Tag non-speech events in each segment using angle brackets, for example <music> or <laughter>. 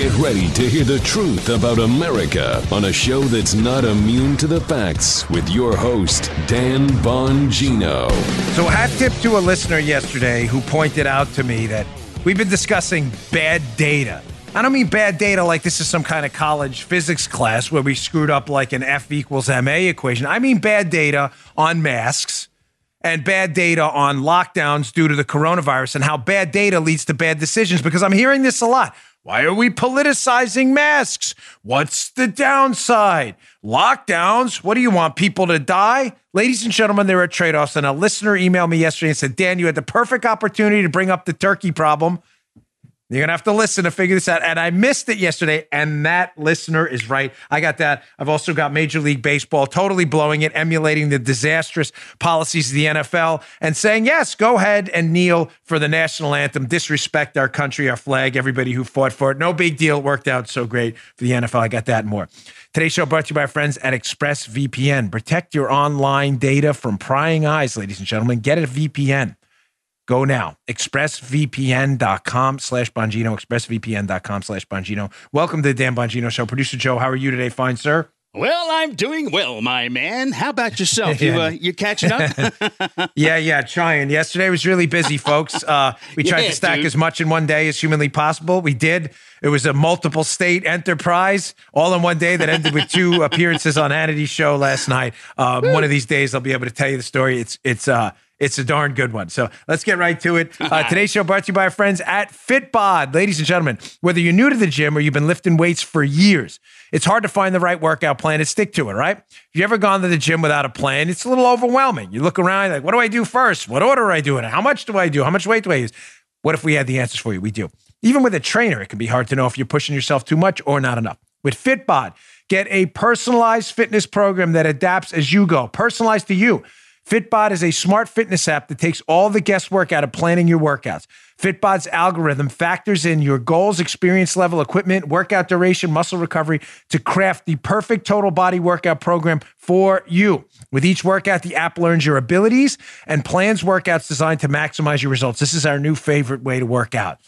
Get ready to hear the truth about America on a show that's not immune to the facts with your host, Dan Bongino. So, hat tip to a listener yesterday who pointed out to me that we've been discussing bad data. I don't mean bad data like this is some kind of college physics class where we screwed up like an F equals MA equation. I mean bad data on masks and bad data on lockdowns due to the coronavirus and how bad data leads to bad decisions because I'm hearing this a lot. Why are we politicizing masks? What's the downside? Lockdowns? What do you want? People to die? Ladies and gentlemen, there are trade offs. And a listener emailed me yesterday and said, Dan, you had the perfect opportunity to bring up the turkey problem. You're gonna have to listen to figure this out. And I missed it yesterday, and that listener is right. I got that. I've also got Major League Baseball totally blowing it, emulating the disastrous policies of the NFL, and saying, yes, go ahead and kneel for the national anthem, disrespect our country, our flag, everybody who fought for it. No big deal. It worked out so great for the NFL. I got that and more. Today's show brought to you by our friends at ExpressVPN. Protect your online data from prying eyes, ladies and gentlemen. Get a VPN. Go now. ExpressVPN.com slash Bongino. ExpressVPN.com slash Bongino. Welcome to the Dan Bongino Show. Producer Joe, how are you today? Fine, sir. Well, I'm doing well, my man. How about yourself? <laughs> You uh, you catching up? <laughs> yeah, yeah, trying. Yesterday was really busy, folks. Uh, we tried Yeah, to stack dude. as much in one day as humanly possible. We did. It was a multiple state enterprise, all in one day that ended with two <laughs> appearances on Hannity's show last night. Um, one of these days, I'll be able to tell you the story. It's it's uh it's a darn good one. So let's get right to it. <laughs> Uh, today's show brought to you by our friends at Fitbod. Ladies and gentlemen, whether you're new to the gym or you've been lifting weights for years, it's hard to find the right workout plan and stick to it, right? If you ever gone to the gym without a plan, it's a little overwhelming. You look around, like, what do I do first? What order do I do it? How much do I do? How much weight do I use? What if we had the answers for you? We do. Even with a trainer, it can be hard to know if you're pushing yourself too much or not enough. With Fitbod, get a personalized fitness program that adapts as you go, personalized to you. Fitbod is a smart fitness app that takes all the guesswork out of planning your workouts. Fitbod's algorithm factors in your goals, experience level, equipment, workout duration, muscle recovery to craft the perfect total body workout program for you. With each workout, the app learns your abilities and plans workouts designed to maximize your results. This is our new favorite way to work out.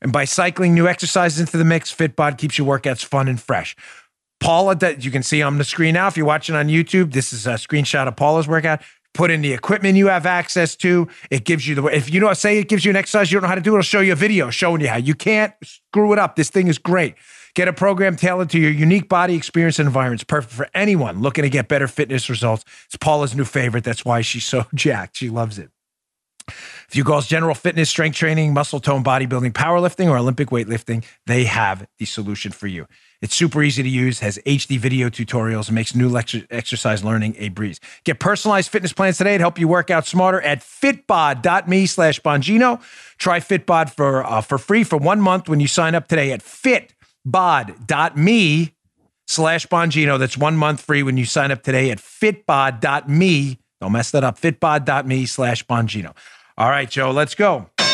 And by cycling new exercises into the mix, Fitbod keeps your workouts fun and fresh. Paula, you can see on the screen now. If you're watching on YouTube, this is a screenshot of Paula's workout. Put in the equipment you have access to. It gives you the way, if you know say it gives you an exercise you don't know how to do. It'll show you a video showing you how. You can't screw it up. This thing is great. Get a program tailored to your unique body experience and environment. It's perfect for anyone looking to get better fitness results. It's Paula's new favorite. That's why she's so <laughs> jacked. She loves it. If you goals general fitness, strength training, muscle tone, bodybuilding, powerlifting, or Olympic weightlifting, they have the solution for you. It's super easy to use, has HD video tutorials, and makes new lecture, exercise learning a breeze. Get personalized fitness plans today to help you work out smarter at fitbod.me slash Bongino. Try Fitbod for, uh, for free for one month when you sign up today at fitbod.me slash Bongino. That's one month free when you sign up today at fitbod.me. Don't mess that up. Fitbod.me slash Bongino. All right, Joe, let's go. There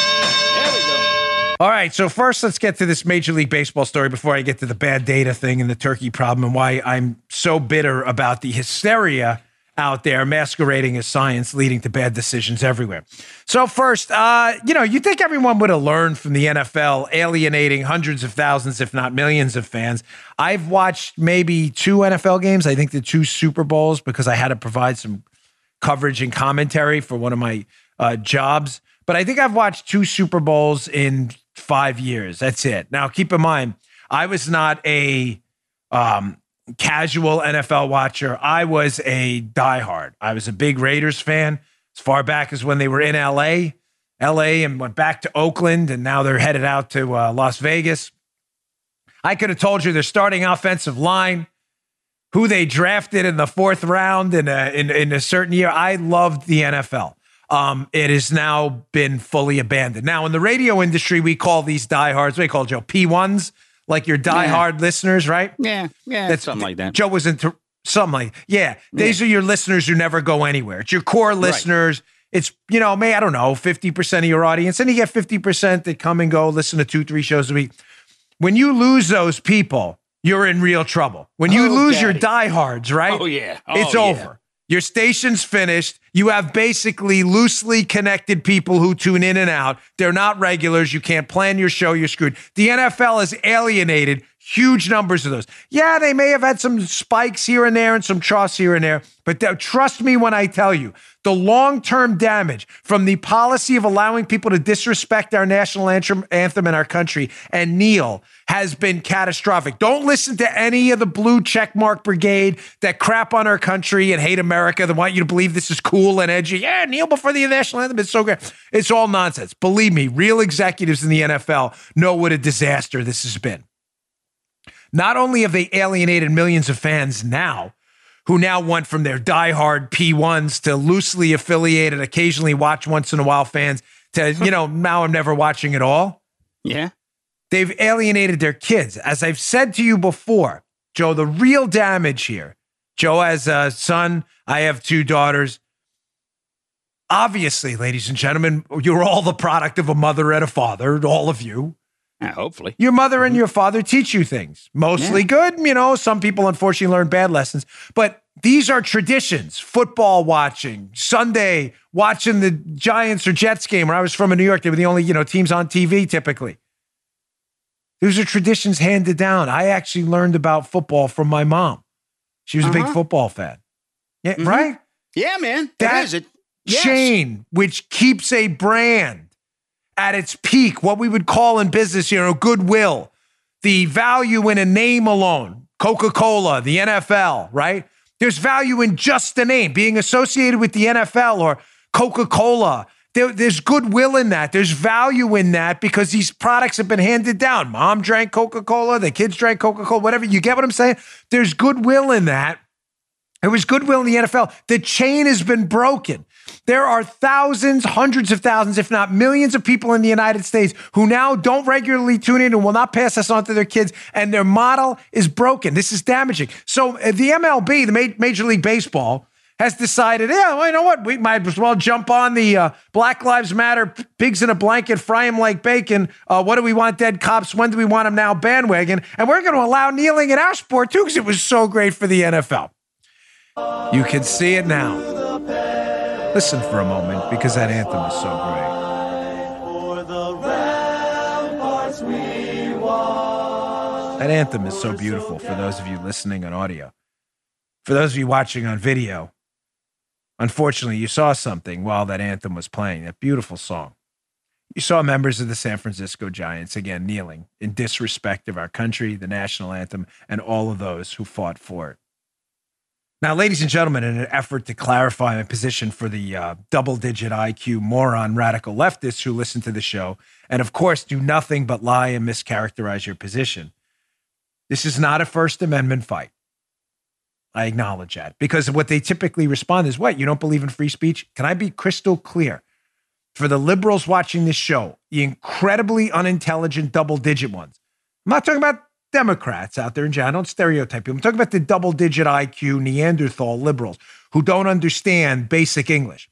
we go. All right, so first let's get to this Major League Baseball story before I get to the bad data thing and the turkey problem and why I'm so bitter about the hysteria out there masquerading as science leading to bad decisions everywhere. So first, uh, you know, you think everyone would have learned from the NFL alienating hundreds of thousands, if not millions of fans. I've watched maybe two NFL games, I think the two Super Bowls because I had to provide some coverage and commentary for one of my uh, jobs. But I think I've watched two Super Bowls in five years. That's it. Now, keep in mind, I was not a um, casual NFL watcher. I was a diehard. I was a big Raiders fan as far back as when they were in LA, LA, and went back to Oakland, and now they're headed out to uh, Las Vegas. I could have told you their starting offensive line who they drafted in the fourth round in a, in, in a certain year. I loved the NFL. Um, it has now been fully abandoned. Now, in the radio industry, we call these diehards, what do call Joe? P1s, like your diehard listeners, right? Yeah, yeah, That's something like that. Joe was into something like, yeah, these are your listeners who never go anywhere. It's your core listeners. It's, you know, may, I don't know, 50% of your audience. And you get 50% that come and go, listen to two, three shows a week. When you lose those people, you're in real trouble. When you Oh, lose your daddy. diehards, right? Oh, yeah. Oh, it's yeah. over. Your station's finished. You have basically loosely connected people who tune in and out. They're not regulars. You can't plan your show. You're screwed. The NFL is alienated huge numbers of those. Yeah, they may have had some spikes here and there and some troughs here and there, but th- trust me when I tell you, the long term damage from the policy of allowing people to disrespect our national anthem, anthem in our country and kneel has been catastrophic. Don't listen to any of the blue checkmark brigade that crap on our country and hate America that want you to believe this is cool and edgy. Yeah, kneel before the national anthem. It's so great. It's all nonsense. Believe me, real executives in the NFL know what a disaster this has been. Not only have they alienated millions of fans now, who now went from their diehard P1s to loosely affiliated, occasionally watch once in a while fans to, you know, <laughs> now I'm never watching at all. Yeah. They've alienated their kids. As I've said to you before, Joe, the real damage here, Joe has a son, I have two daughters. Obviously, ladies and gentlemen, you're all the product of a mother and a father, all of you. Yeah, hopefully. Your mother and your father teach you things, mostly Yeah. good. You know, some people unfortunately learn bad lessons, but these are traditions football watching, Sunday watching the Giants or Jets game. Where I was from in New York, they were the only, you know, teams on TV typically. These are traditions handed down. I actually learned about football from my mom. She was a big Uh-huh. football fan. Yeah, Mhm. right? Yeah, man. That That is it. Yes. chain, which keeps a brand at its peak, what we would call in business, you know, goodwill, the value in a name alone, Coca Cola, the NFL, right? There's value in just the name, being associated with the NFL or Coca Cola. There, there's goodwill in that. There's value in that because these products have been handed down. Mom drank Coca Cola, the kids drank Coca Cola, whatever. You get what I'm saying? There's goodwill in that. There was goodwill in the NFL. The chain has been broken. There are thousands, hundreds of thousands, if not millions of people in the United States who now don't regularly tune in and will not pass this on to their kids, and their model is broken. This is damaging. So uh, the MLB, the Major League Baseball, has decided, yeah, well, you know what? We might as well jump on the uh, Black Lives Matter, pigs in a blanket, fry them like bacon. Uh, what do we want dead cops? When do we want them now? Bandwagon. And we're going to allow kneeling in our sport too because it was so great for the NFL. You can see it now. Listen for a moment because that anthem is so great. That anthem is so beautiful for those of you listening on audio. For those of you watching on video, unfortunately, you saw something while that anthem was playing, that beautiful song. You saw members of the San Francisco Giants again kneeling in disrespect of our country, the national anthem, and all of those who fought for it. Now, ladies and gentlemen, in an effort to clarify my position for the uh, double digit IQ moron radical leftists who listen to the show, and of course do nothing but lie and mischaracterize your position, this is not a First Amendment fight. I acknowledge that because what they typically respond is, What, you don't believe in free speech? Can I be crystal clear? For the liberals watching this show, the incredibly unintelligent double digit ones, I'm not talking about Democrats out there in general. I don't stereotype people. I'm talking about the double digit IQ Neanderthal liberals who don't understand basic English.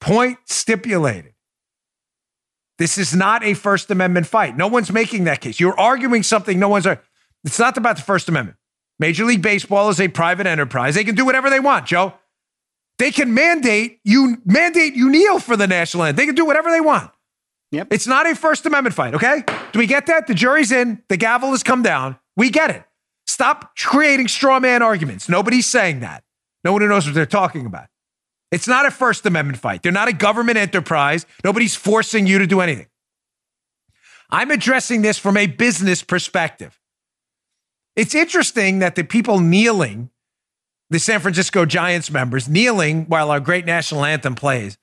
Point stipulated. This is not a First Amendment fight. No one's making that case. You're arguing something no one's. It's not about the First Amendment. Major League Baseball is a private enterprise. They can do whatever they want, Joe. They can mandate you mandate you kneel for the national anthem. They can do whatever they want. Yep. It's not a First Amendment fight, okay? Do we get that? The jury's in, the gavel has come down. We get it. Stop creating straw man arguments. Nobody's saying that. No one who knows what they're talking about. It's not a First Amendment fight. They're not a government enterprise. Nobody's forcing you to do anything. I'm addressing this from a business perspective. It's interesting that the people kneeling, the San Francisco Giants members kneeling while our great national anthem plays,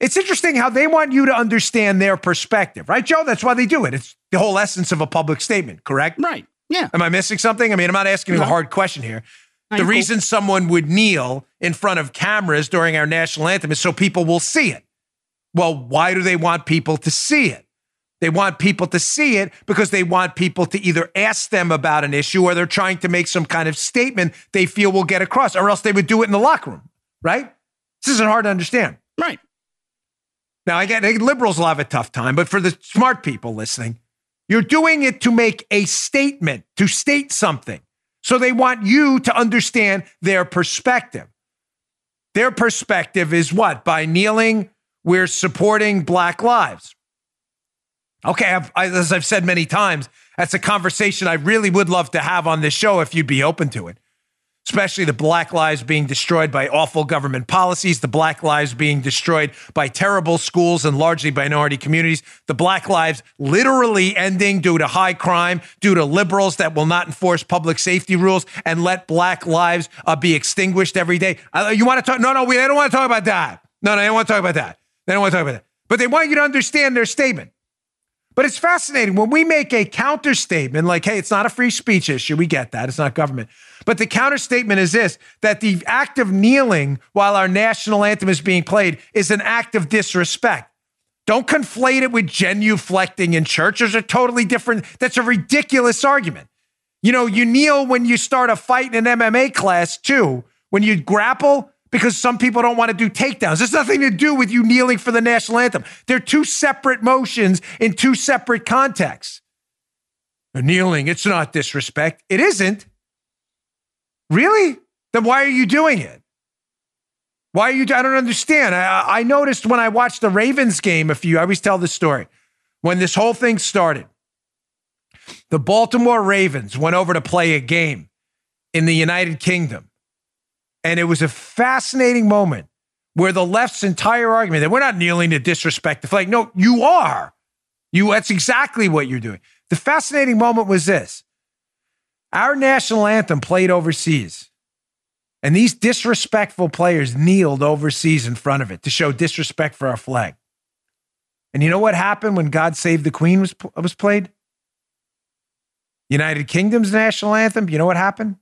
it's interesting how they want you to understand their perspective, right, Joe? That's why they do it. It's the whole essence of a public statement, correct? Right. Yeah. Am I missing something? I mean, I'm not asking you a hard question here. No, The cool. reason someone would kneel in front of cameras during our national anthem is so people will see it. Well, why do they want people to see it? They want people to see it because they want people to either ask them about an issue or they're trying to make some kind of statement they feel will get across, or else they would do it in the locker room, right? This isn't hard to understand. Right. Now, I get liberals will have a tough time, but for the smart people listening, you're doing it to make a statement, to state something. So they want you to understand their perspective. Their perspective is what? By kneeling, we're supporting Black lives. Okay, I've, I, as I've said many times, that's a conversation I really would love to have on this show if you'd be open to it especially the black lives being destroyed by awful government policies, the black lives being destroyed by terrible schools and largely minority communities, the black lives literally ending due to high crime, due to liberals that will not enforce public safety rules and let black lives uh, be extinguished every day. Uh, you want to talk? No, no, we, they don't want to talk about that. No, no, they don't want to talk about that. They don't want to talk about that. But they want you to understand their statement. But it's fascinating when we make a counter statement like, hey, it's not a free speech issue. We get that. It's not government. But the counter statement is this that the act of kneeling while our national anthem is being played is an act of disrespect. Don't conflate it with genuflecting in church. There's a totally different, that's a ridiculous argument. You know, you kneel when you start a fight in an MMA class too. When you grapple, because some people don't want to do takedowns. There's nothing to do with you kneeling for the national anthem. They're two separate motions in two separate contexts. kneeling, it's not disrespect. It isn't. Really? Then why are you doing it? Why are you? I don't understand. I, I noticed when I watched the Ravens game a few, I always tell this story. When this whole thing started, the Baltimore Ravens went over to play a game in the United Kingdom. And it was a fascinating moment where the left's entire argument that we're not kneeling to disrespect the flag. No, you are. You that's exactly what you're doing. The fascinating moment was this. Our national anthem played overseas. And these disrespectful players kneeled overseas in front of it to show disrespect for our flag. And you know what happened when God Save the Queen was, was played? United Kingdom's national anthem, you know what happened?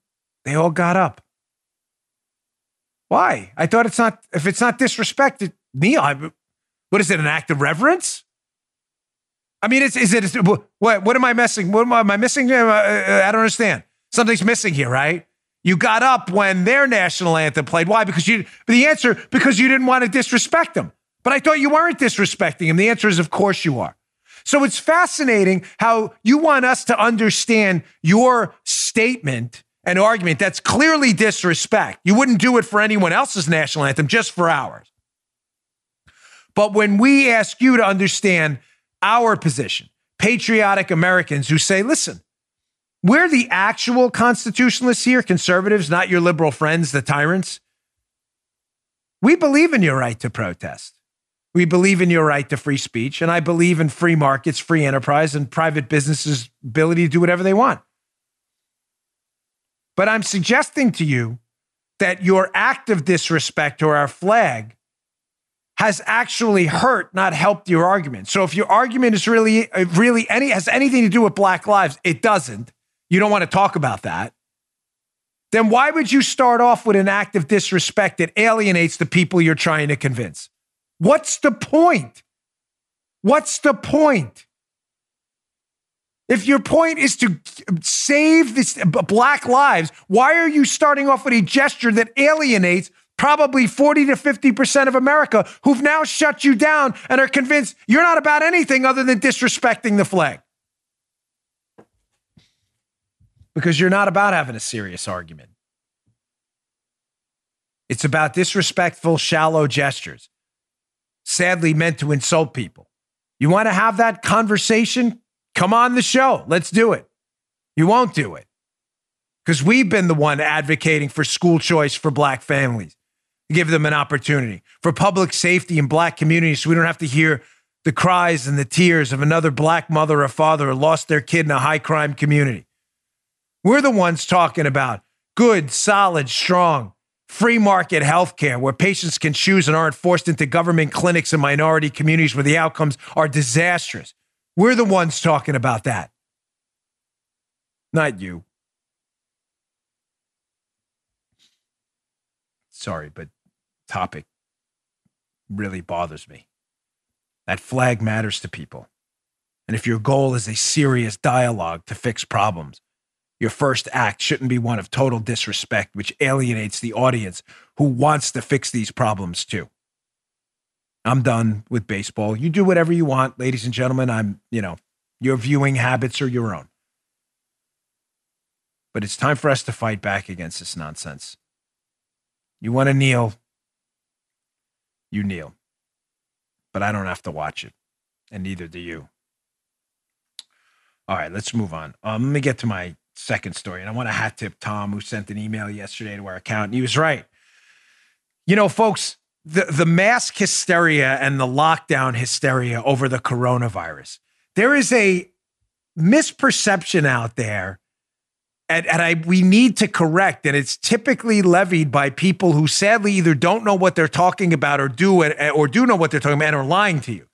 They all got up. Why? I thought it's not, if it's not disrespect, kneel. What is it, an act of reverence? I mean, it's, is it, what, what am I missing? What am I, am I missing? Uh, uh, I don't understand. Something's missing here, right? You got up when their national anthem played. Why? Because you, the answer, because you didn't want to disrespect them. But I thought you weren't disrespecting them. The answer is, of course you are. So it's fascinating how you want us to understand your statement and argument that's clearly disrespect. You wouldn't do it for anyone else's national anthem, just for ours. But when we ask you to understand our position, patriotic Americans who say, listen, we're the actual constitutionalists here, conservatives, not your liberal friends, the tyrants. We believe in your right to protest. We believe in your right to free speech. And I believe in free markets, free enterprise, and private businesses' ability to do whatever they want. But I'm suggesting to you that your act of disrespect to our flag has actually hurt, not helped your argument. So if your argument is really, really any has anything to do with Black lives, it doesn't. You don't want to talk about that. Then why would you start off with an act of disrespect that alienates the people you're trying to convince? What's the point? What's the point? If your point is to save this black lives, why are you starting off with a gesture that alienates probably 40 to 50% of America who've now shut you down and are convinced you're not about anything other than disrespecting the flag. Because you're not about having a serious argument. It's about disrespectful, shallow gestures, sadly meant to insult people. You want to have that conversation? Come on the show. Let's do it. You won't do it because we've been the one advocating for school choice for black families give them an opportunity for public safety in black communities so we don't have to hear the cries and the tears of another black mother or father who lost their kid in a high crime community. We're the ones talking about good, solid, strong, free market healthcare where patients can choose and aren't forced into government clinics in minority communities where the outcomes are disastrous. We're the ones talking about that. Not you. Sorry, but topic really bothers me. That flag matters to people. And if your goal is a serious dialogue to fix problems, your first act shouldn't be one of total disrespect, which alienates the audience who wants to fix these problems too. I'm done with baseball. You do whatever you want, ladies and gentlemen. I'm, you know, your viewing habits are your own. But it's time for us to fight back against this nonsense. You want to kneel, you kneel. But I don't have to watch it, and neither do you. All right, let's move on. Um, let me get to my second story. And I want to hat tip Tom, who sent an email yesterday to our account. And he was right. You know, folks, the, the mask hysteria and the lockdown hysteria over the coronavirus, there is a misperception out there. And, and I we need to correct, and it's typically levied by people who sadly either don't know what they're talking about or do it or do know what they're talking about and are lying to you.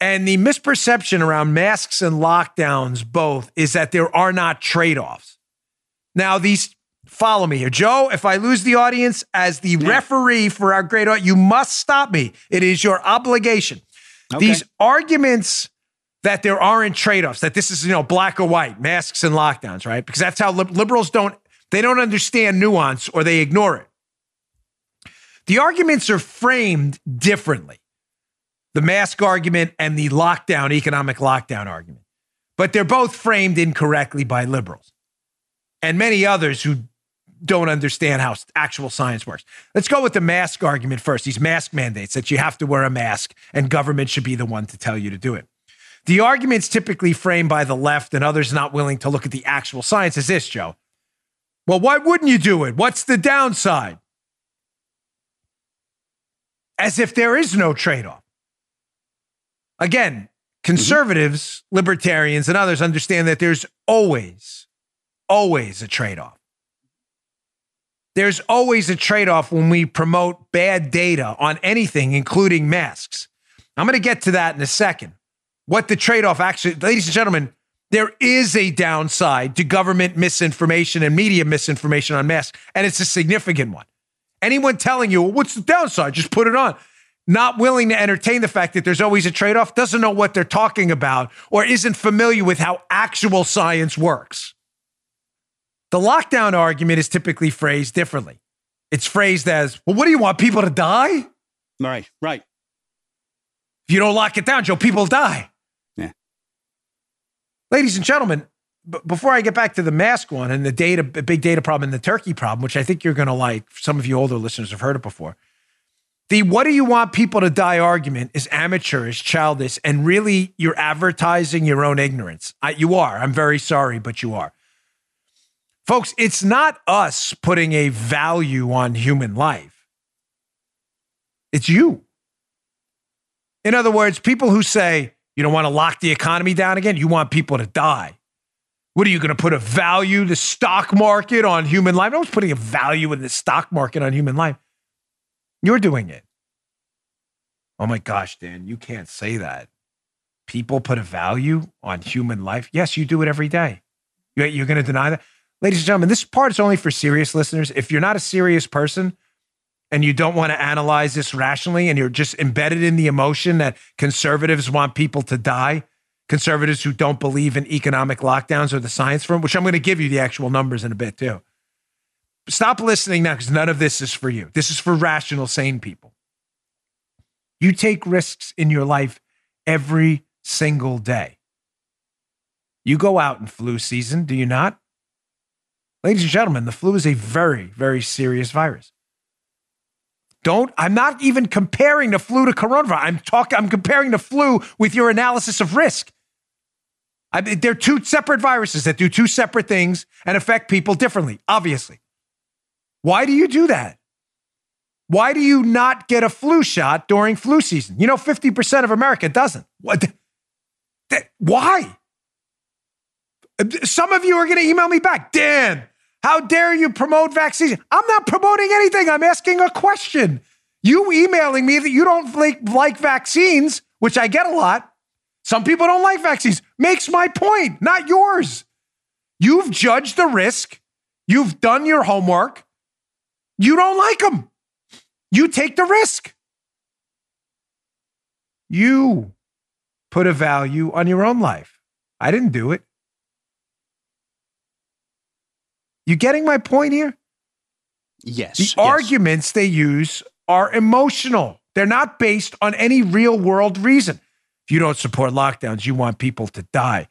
And the misperception around masks and lockdowns both is that there are not trade offs. Now, these follow me here. Joe, if I lose the audience as the yeah. referee for our great audience, you must stop me. It is your obligation. Okay. These arguments that there aren't trade-offs, that this is, you know, black or white, masks and lockdowns, right? Because that's how liberals don't they don't understand nuance or they ignore it. The arguments are framed differently. The mask argument and the lockdown, economic lockdown argument. But they're both framed incorrectly by liberals and many others who don't understand how actual science works. Let's go with the mask argument first. These mask mandates that you have to wear a mask and government should be the one to tell you to do it. The arguments typically framed by the left and others not willing to look at the actual science is this, Joe. Well, why wouldn't you do it? What's the downside? As if there is no trade off. Again, conservatives, mm-hmm. libertarians, and others understand that there's always, always a trade off. There's always a trade off when we promote bad data on anything, including masks. I'm going to get to that in a second. What the trade off actually, ladies and gentlemen, there is a downside to government misinformation and media misinformation on masks, and it's a significant one. Anyone telling you, well, what's the downside? Just put it on. Not willing to entertain the fact that there's always a trade off, doesn't know what they're talking about, or isn't familiar with how actual science works. The lockdown argument is typically phrased differently. It's phrased as, well, what do you want? People to die? Right, right. If you don't lock it down, Joe, people die. Ladies and gentlemen, b- before I get back to the mask one and the data, big data problem and the turkey problem, which I think you're going to like, some of you older listeners have heard it before. The what do you want people to die argument is amateurish, childish, and really you're advertising your own ignorance. I, you are. I'm very sorry, but you are. Folks, it's not us putting a value on human life, it's you. In other words, people who say, you don't want to lock the economy down again, you want people to die. What are you going to put a value, the stock market on human life? No one's putting a value in the stock market on human life. You're doing it. Oh my gosh, Dan, you can't say that. People put a value on human life. Yes, you do it every day. You're going to deny that? ladies and gentlemen, this part is only for serious listeners. If you're not a serious person and you don't want to analyze this rationally and you're just embedded in the emotion that conservatives want people to die, conservatives who don't believe in economic lockdowns or the science from, which I'm going to give you the actual numbers in a bit too. Stop listening now because none of this is for you. This is for rational, sane people. You take risks in your life every single day. You go out in flu season, do you not? Ladies and gentlemen, the flu is a very, very serious virus. Don't, I'm not even comparing the flu to coronavirus. I'm talking, I'm comparing the flu with your analysis of risk. I mean, they're two separate viruses that do two separate things and affect people differently, obviously. Why do you do that? Why do you not get a flu shot during flu season? You know, 50% of America doesn't. What? Why? Some of you are going to email me back. Dan, how dare you promote vaccines? I'm not promoting anything. I'm asking a question. You emailing me that you don't like, like vaccines, which I get a lot. Some people don't like vaccines, makes my point, not yours. You've judged the risk. You've done your homework. You don't like them. You take the risk. You put a value on your own life. I didn't do it. You getting my point here? Yes. The yes. arguments they use are emotional. They're not based on any real world reason. If you don't support lockdowns, you want people to die.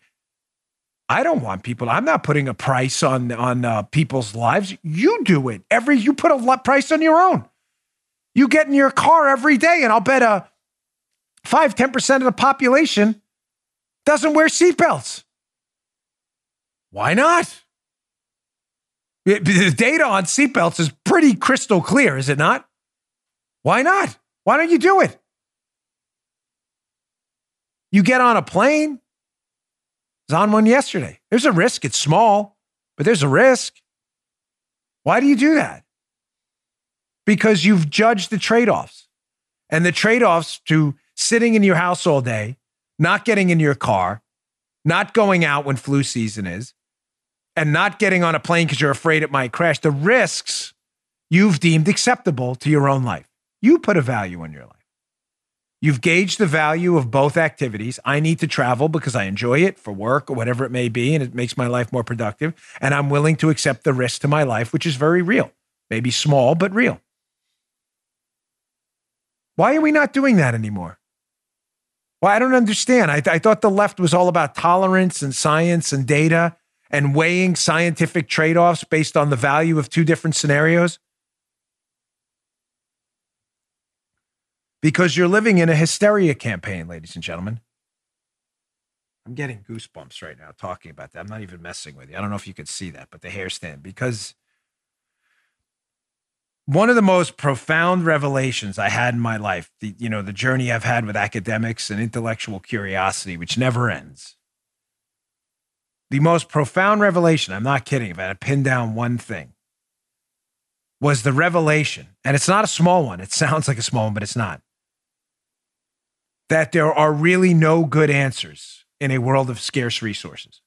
I don't want people. I'm not putting a price on on uh, people's lives. You do it. Every you put a price on your own. You get in your car every day, and I'll bet a 5 10% of the population doesn't wear seatbelts. Why not? The data on seatbelts is pretty crystal clear, is it not? Why not? Why don't you do it? You get on a plane. I was on one yesterday. There's a risk. It's small, but there's a risk. Why do you do that? Because you've judged the trade offs. And the trade offs to sitting in your house all day, not getting in your car, not going out when flu season is, and not getting on a plane because you're afraid it might crash, the risks you've deemed acceptable to your own life. You put a value on your life. You've gauged the value of both activities. I need to travel because I enjoy it for work or whatever it may be, and it makes my life more productive. And I'm willing to accept the risk to my life, which is very real, maybe small, but real. Why are we not doing that anymore? Well, I don't understand. I, th- I thought the left was all about tolerance and science and data and weighing scientific trade offs based on the value of two different scenarios? Because you're living in a hysteria campaign, ladies and gentlemen. I'm getting goosebumps right now talking about that. I'm not even messing with you. I don't know if you could see that, but the hair stand because one of the most profound revelations I had in my life, the you know, the journey I've had with academics and intellectual curiosity, which never ends, the most profound revelation, I'm not kidding, if I had to pin down one thing, was the revelation, and it's not a small one. It <laughs> sounds like a small one, but it's not. That there are really no good answers in a world of scarce resources.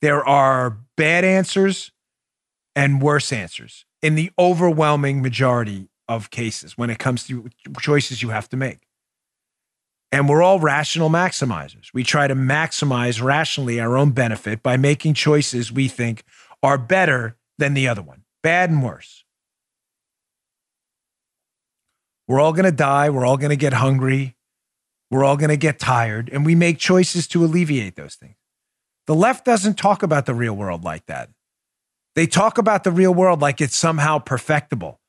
There are bad answers and worse answers in the overwhelming majority of cases when it comes to choices you have to make. And we're all rational maximizers. We try to maximize rationally our own benefit by making choices we think are better than the other one, bad and worse. We're all going to die. We're all going to get hungry. We're all going to get tired. And we make choices to alleviate those things. The left doesn't talk about the real world like that. They talk about the real world like it's somehow perfectible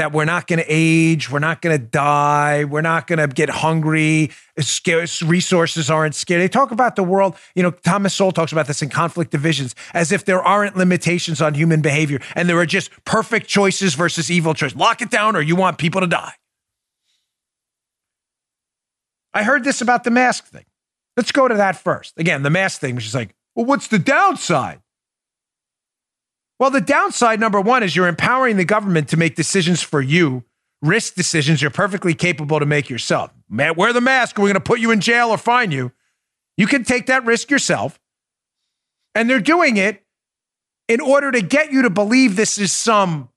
that we're not going to age, we're not going to die, we're not going to get hungry, scarce resources aren't scarce. They talk about the world, you know, Thomas Sowell talks about this in conflict divisions, as if there aren't limitations on human behavior and there are just perfect choices versus evil choices. Lock it down or you want people to die. I heard this about the mask thing. Let's go to that first. Again, the mask thing, which is like, well, what's the downside? Well, the downside, number one, is you're empowering the government to make decisions for you, risk decisions you're perfectly capable to make yourself. Man, wear the mask, we're going to put you in jail or fine you. You can take that risk yourself. And they're doing it in order to get you to believe this is some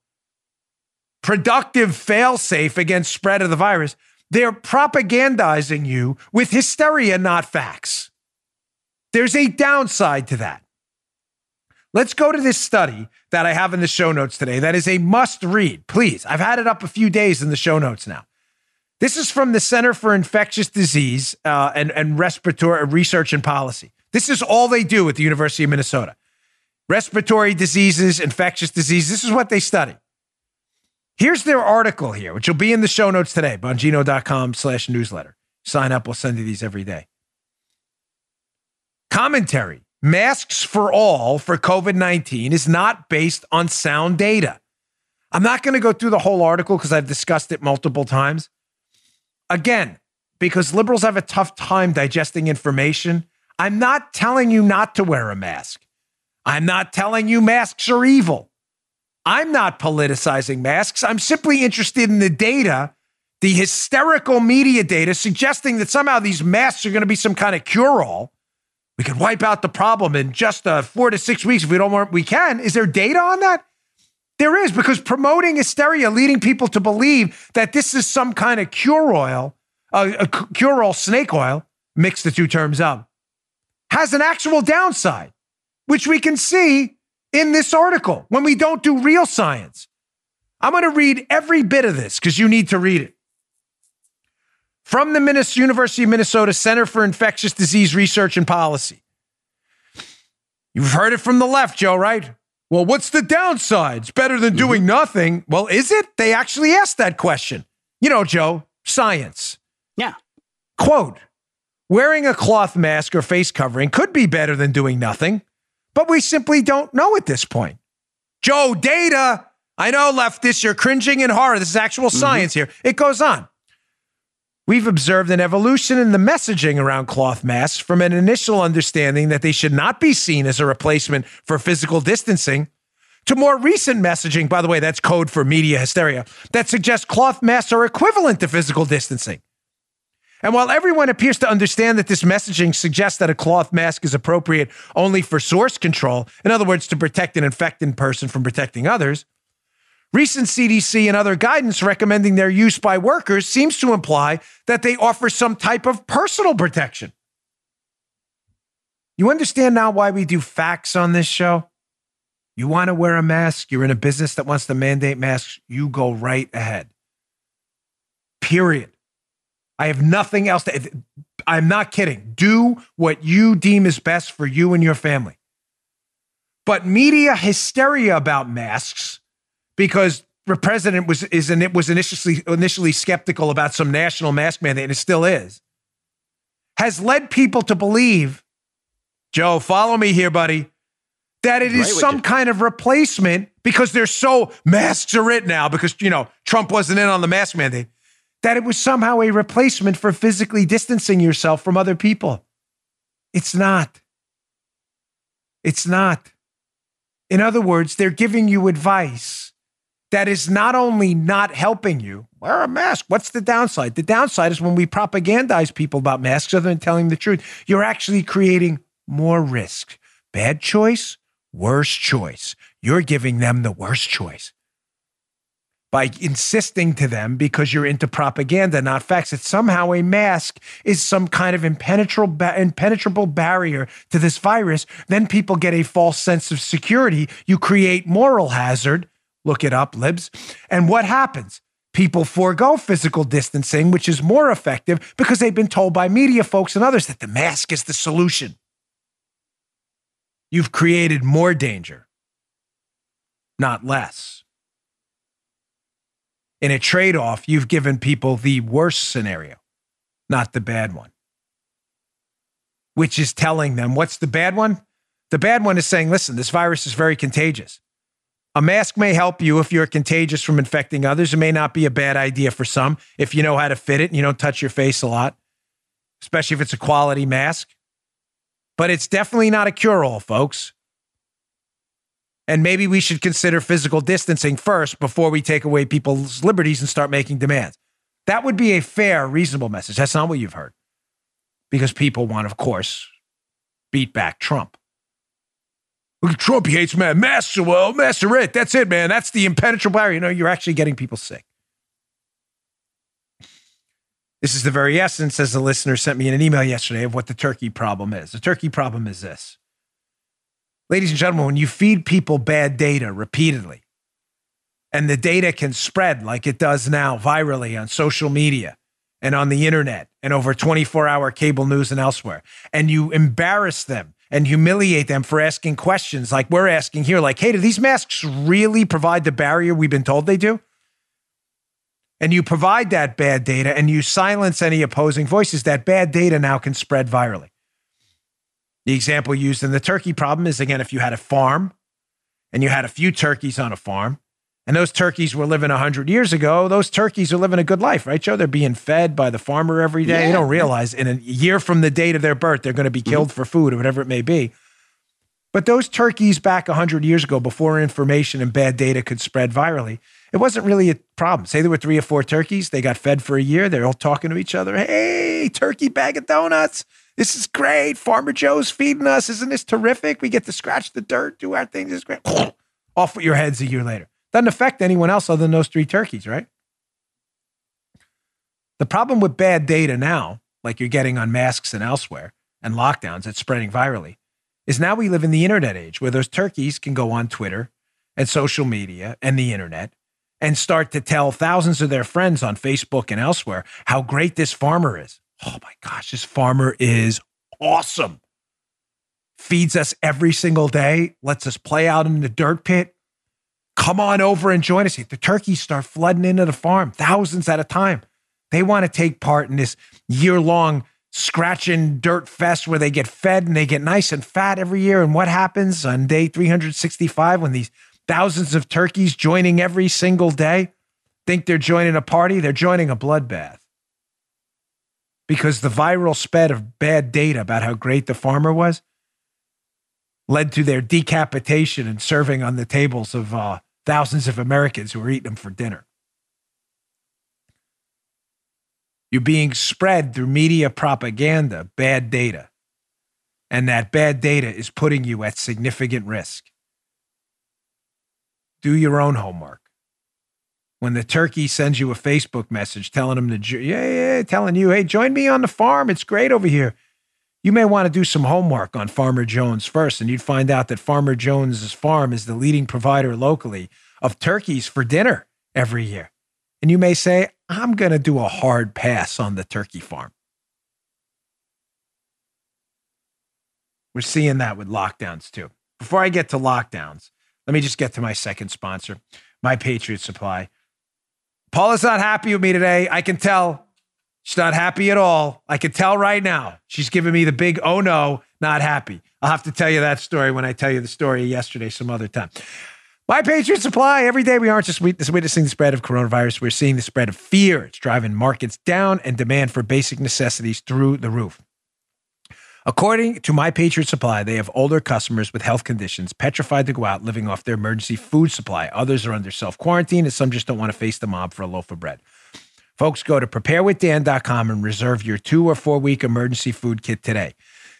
productive failsafe against spread of the virus. They're propagandizing you with hysteria, not facts. There's a downside to that. Let's go to this study that I have in the show notes today. That is a must read. Please, I've had it up a few days in the show notes now. This is from the Center for Infectious Disease uh, and, and Respiratory Research and Policy. This is all they do at the University of Minnesota. Respiratory diseases, infectious disease. This is what they study. Here's their article here, which will be in the show notes today, bongino.com slash newsletter. Sign up, we'll send you these every day. Commentary masks for all for COVID 19 is not based on sound data. I'm not going to go through the whole article because I've discussed it multiple times. Again, because liberals have a tough time digesting information, I'm not telling you not to wear a mask. I'm not telling you masks are evil. I'm not politicizing masks. I'm simply interested in the data, the hysterical media data suggesting that somehow these masks are going to be some kind of cure all we could wipe out the problem in just uh, four to six weeks if we don't want. We can. Is there data on that? There is because promoting hysteria, leading people to believe that this is some kind of cure oil, uh, a cure all snake oil, mix the two terms up, has an actual downside, which we can see in this article when we don't do real science. I'm going to read every bit of this because you need to read it from the University of Minnesota Center for Infectious Disease Research and Policy. You've heard it from the left, Joe, right? Well, what's the downside? It's better than doing mm-hmm. nothing. Well, is it? They actually asked that question. You know, Joe, science. Yeah. Quote Wearing a cloth mask or face covering could be better than doing nothing, but we simply don't know at this point. Joe, data. I know, leftists, you're cringing in horror. This is actual science here. It goes on. We've observed an evolution in the messaging around cloth masks from an initial understanding that they should not be seen as a replacement for physical distancing to more recent messaging, by the way, that's code for media hysteria, that suggests cloth masks are equivalent to physical distancing. And while everyone appears to understand that this messaging suggests that a cloth mask is appropriate only for source control, in other words, to protect an infected person from protecting others, recent CDC and other guidance recommending their use by workers seems to imply that they offer some type of personal protection. You understand now why we do facts on this show? You want to wear a mask, you're in a business that wants to mandate masks, you go right ahead. Period. I have nothing else to. I'm not kidding. Do what you deem is best for you and your family. But media hysteria about masks, because the president was is and it was initially initially skeptical about some national mask mandate, and it still is, has led people to believe, Joe, follow me here, buddy, that it is Right some kind of replacement because they're so masks are it now because you know Trump wasn't in on the mask mandate that it was somehow a replacement for physically distancing yourself from other people. It's not. It's not. In other words, they're giving you advice that is not only not helping you, wear a mask. What's the downside? The downside is when we propagandize people about masks other than telling the truth, you're actually creating more risk. Bad choice, worse choice. You're giving them the worst choice by insisting to them because you're into propaganda, not facts, that somehow a mask is some kind of impenetrable, ba- impenetrable barrier to this virus. Then people get a false sense of security. You create moral hazard. Look it up, libs. And what happens? People forego physical distancing, which is more effective because they've been told by media folks and others that the mask is the solution. You've created more danger, not less in a trade off, you've given people the worst scenario, not the bad one, which is telling them what's the bad one? The bad one is saying, listen, this virus is very contagious. A mask may help you if you're contagious from infecting others. It may not be a bad idea for some if you know how to fit it and you don't touch your face a lot, especially if it's a quality mask. But it's definitely not a cure all, folks. And maybe we should consider physical distancing first before we take away people's liberties and start making demands. That would be a fair, reasonable message. That's not what you've heard. Because people want, of course, beat back Trump. Trump, hates man. Masks are well, masks it. That's it, man. That's the impenetrable barrier. You know, you're actually getting people sick. This is the very essence, as the listener sent me in an email yesterday, of what the turkey problem is. The turkey problem is this. Ladies and gentlemen, when you feed people bad data repeatedly, and the data can spread like it does now virally on social media and on the internet and over 24 hour cable news and elsewhere, and you embarrass them and humiliate them for asking questions like we're asking here, like, hey, do these masks really provide the barrier we've been told they do? And you provide that bad data and you silence any opposing voices, that bad data now can spread virally. The example used in the turkey problem is again, if you had a farm and you had a few turkeys on a farm, and those turkeys were living 100 years ago, those turkeys are living a good life, right, Joe? They're being fed by the farmer every day. They don't realize in a year from the date of their birth, they're going to be mm-hmm. killed for food or whatever it may be. But those turkeys back 100 years ago, before information and bad data could spread virally, it wasn't really a problem. Say there were three or four turkeys, they got fed for a year, they're all talking to each other. Hey, turkey bag of donuts. This is great. Farmer Joe's feeding us. Isn't this terrific? We get to scratch the dirt, do our things. It's great. <laughs> Off with your heads a year later. Doesn't affect anyone else other than those three turkeys, right? The problem with bad data now, like you're getting on masks and elsewhere, and lockdowns it's spreading virally, is now we live in the internet age where those turkeys can go on Twitter and social media and the internet and start to tell thousands of their friends on Facebook and elsewhere how great this farmer is. Oh my gosh, this farmer is awesome. Feeds us every single day, lets us play out in the dirt pit, Come on over and join us. The turkeys start flooding into the farm, thousands at a time. They want to take part in this year long scratching dirt fest where they get fed and they get nice and fat every year. And what happens on day 365 when these thousands of turkeys joining every single day think they're joining a party? They're joining a bloodbath. Because the viral spread of bad data about how great the farmer was led to their decapitation and serving on the tables of uh, thousands of Americans who were eating them for dinner. You're being spread through media propaganda, bad data. And that bad data is putting you at significant risk. Do your own homework. When the turkey sends you a Facebook message telling them to, yeah, yeah, telling you, hey, join me on the farm. It's great over here. You may want to do some homework on Farmer Jones first, and you'd find out that Farmer Jones's farm is the leading provider locally of turkeys for dinner every year. And you may say, I'm going to do a hard pass on the turkey farm. We're seeing that with lockdowns too. Before I get to lockdowns, let me just get to my second sponsor, My Patriot Supply. Paula's not happy with me today. I can tell she's not happy at all. I can tell right now. She's giving me the big, oh no, not happy. I'll have to tell you that story when I tell you the story yesterday, some other time. My Patriot Supply. Every day we aren't just witnessing the spread of coronavirus, we're seeing the spread of fear. It's driving markets down and demand for basic necessities through the roof. According to My Patriot Supply, they have older customers with health conditions petrified to go out living off their emergency food supply. Others are under self quarantine, and some just don't want to face the mob for a loaf of bread. Folks, go to preparewithdan.com and reserve your two or four week emergency food kit today.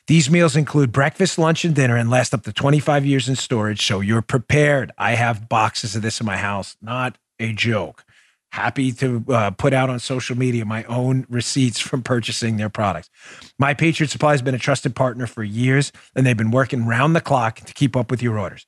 These meals include breakfast, lunch, and dinner and last up to 25 years in storage, so you're prepared. I have boxes of this in my house, not a joke. Happy to uh, put out on social media my own receipts from purchasing their products. My Patriot Supply has been a trusted partner for years, and they've been working round the clock to keep up with your orders.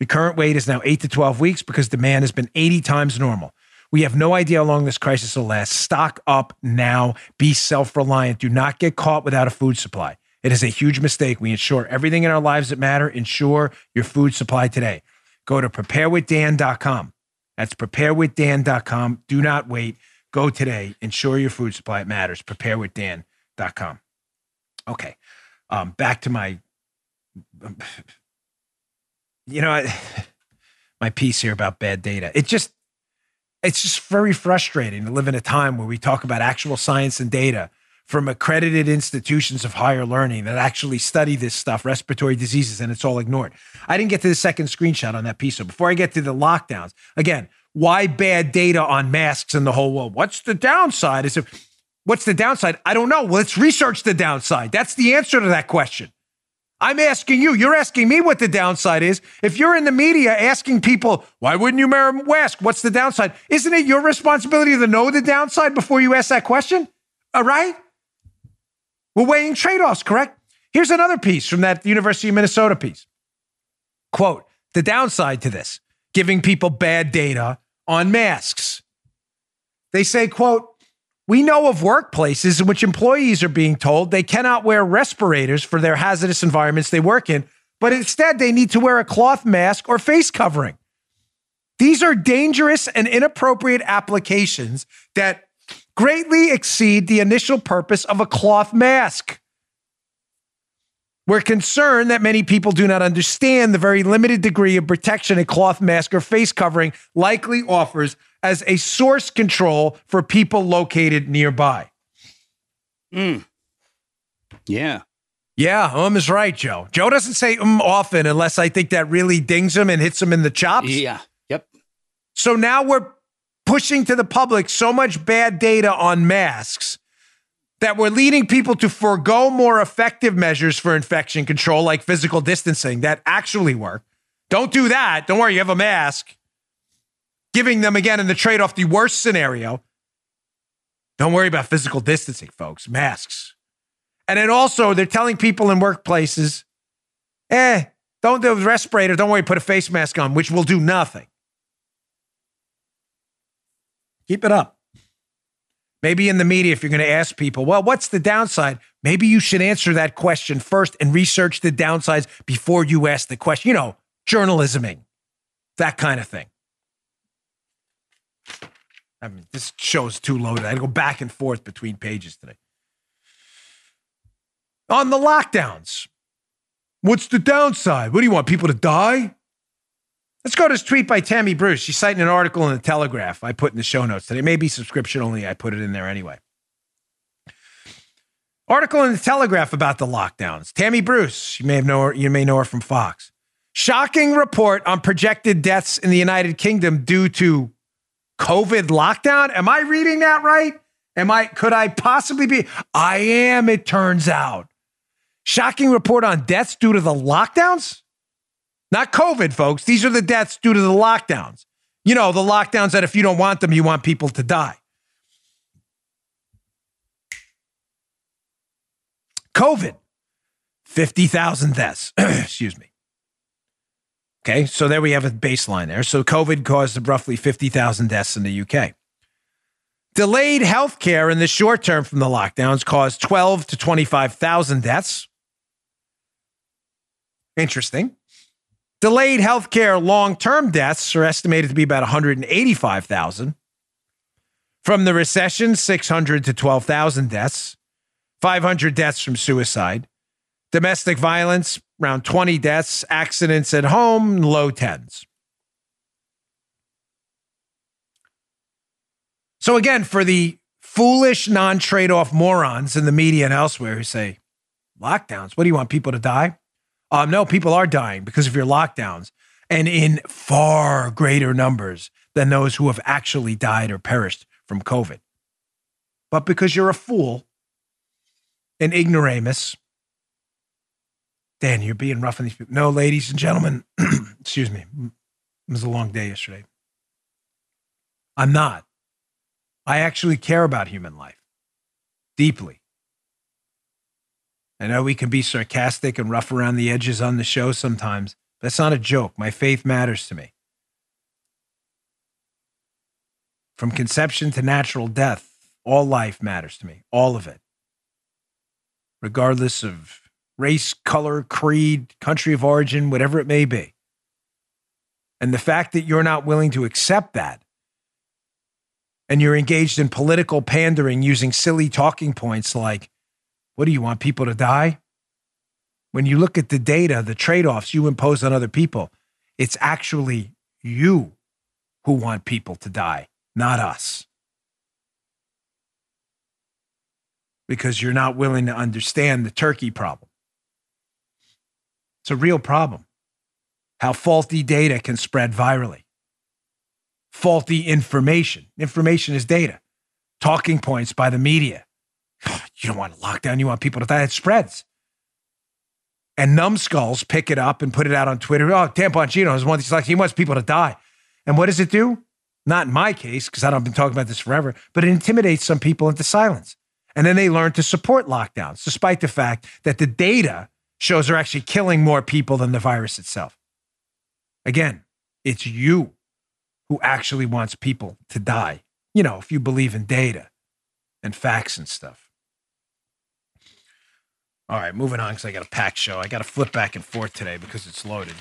The current wait is now 8 to 12 weeks because demand has been 80 times normal. We have no idea how long this crisis will last. Stock up now. Be self reliant. Do not get caught without a food supply. It is a huge mistake. We ensure everything in our lives that matter. Ensure your food supply today. Go to preparewithdan.com. That's preparewithdan.com. Do not wait. Go today. Ensure your food supply. It matters. Preparewithdan.com. Okay. Um, back to my, <laughs> you know, <laughs> my piece here about bad data. It just, it's just very frustrating to live in a time where we talk about actual science and data from accredited institutions of higher learning that actually study this stuff, respiratory diseases, and it's all ignored. I didn't get to the second screenshot on that piece. So before I get to the lockdowns, again, why bad data on masks in the whole world? What's the downside? Is it what's the downside? I don't know. Well, let's research the downside. That's the answer to that question. I'm asking you. You're asking me what the downside is. If you're in the media asking people, why wouldn't you a mask? What's the downside? Isn't it your responsibility to know the downside before you ask that question? All right? We're weighing trade offs, correct? Here's another piece from that University of Minnesota piece. Quote The downside to this giving people bad data on masks. They say, quote, we know of workplaces in which employees are being told they cannot wear respirators for their hazardous environments they work in, but instead they need to wear a cloth mask or face covering. These are dangerous and inappropriate applications that greatly exceed the initial purpose of a cloth mask. We're concerned that many people do not understand the very limited degree of protection a cloth mask or face covering likely offers as a source control for people located nearby. Mm. Yeah. Yeah, um is right, Joe. Joe doesn't say um often unless I think that really dings him and hits him in the chops. Yeah. Yep. So now we're pushing to the public so much bad data on masks that we're leading people to forego more effective measures for infection control, like physical distancing, that actually work. Don't do that. Don't worry, you have a mask. Giving them again in the trade off the worst scenario. Don't worry about physical distancing, folks, masks. And then also, they're telling people in workplaces, eh, don't do a respirator. Don't worry, put a face mask on, which will do nothing. Keep it up. Maybe in the media, if you're going to ask people, well, what's the downside? Maybe you should answer that question first and research the downsides before you ask the question. You know, journalisming, that kind of thing. I mean, this show's too loaded. I go back and forth between pages today. On the lockdowns, what's the downside? What do you want, people to die? Let's go to this tweet by Tammy Bruce. She's citing an article in the Telegraph I put in the show notes today. It may be subscription only. I put it in there anyway. Article in the Telegraph about the lockdowns. Tammy Bruce, you may have know her, you may know her from Fox. Shocking report on projected deaths in the United Kingdom due to COVID lockdown. Am I reading that right? Am I could I possibly be? I am, it turns out. Shocking report on deaths due to the lockdowns? Not COVID, folks. These are the deaths due to the lockdowns. You know, the lockdowns that if you don't want them, you want people to die. COVID, 50,000 deaths. <clears throat> Excuse me. Okay, so there we have a baseline there. So COVID caused roughly 50,000 deaths in the UK. Delayed health care in the short term from the lockdowns caused 12 to 25,000 deaths. Interesting. Delayed health care long term deaths are estimated to be about 185,000. From the recession, 600 to 12,000 deaths, 500 deaths from suicide. Domestic violence, around 20 deaths. Accidents at home, low tens. So, again, for the foolish, non trade off morons in the media and elsewhere who say, lockdowns, what do you want people to die? Um, no, people are dying because of your lockdowns and in far greater numbers than those who have actually died or perished from COVID. But because you're a fool, an ignoramus, Dan, you're being rough on these people. No, ladies and gentlemen, <clears throat> excuse me. It was a long day yesterday. I'm not. I actually care about human life deeply. I know we can be sarcastic and rough around the edges on the show sometimes. But that's not a joke. My faith matters to me. From conception to natural death, all life matters to me, all of it. Regardless of race, color, creed, country of origin, whatever it may be. And the fact that you're not willing to accept that and you're engaged in political pandering using silly talking points like, what do you want people to die? When you look at the data, the trade offs you impose on other people, it's actually you who want people to die, not us. Because you're not willing to understand the turkey problem. It's a real problem. How faulty data can spread virally. Faulty information. Information is data. Talking points by the media. You don't want a lockdown. You want people to die. It spreads. And numbskulls pick it up and put it out on Twitter. Oh, Dan Bongino is one of these like he wants people to die. And what does it do? Not in my case, because I've been talking about this forever, but it intimidates some people into silence. And then they learn to support lockdowns, despite the fact that the data shows are actually killing more people than the virus itself. Again, it's you who actually wants people to die. You know, if you believe in data and facts and stuff. All right, moving on because I got a packed show. I got to flip back and forth today because it's loaded.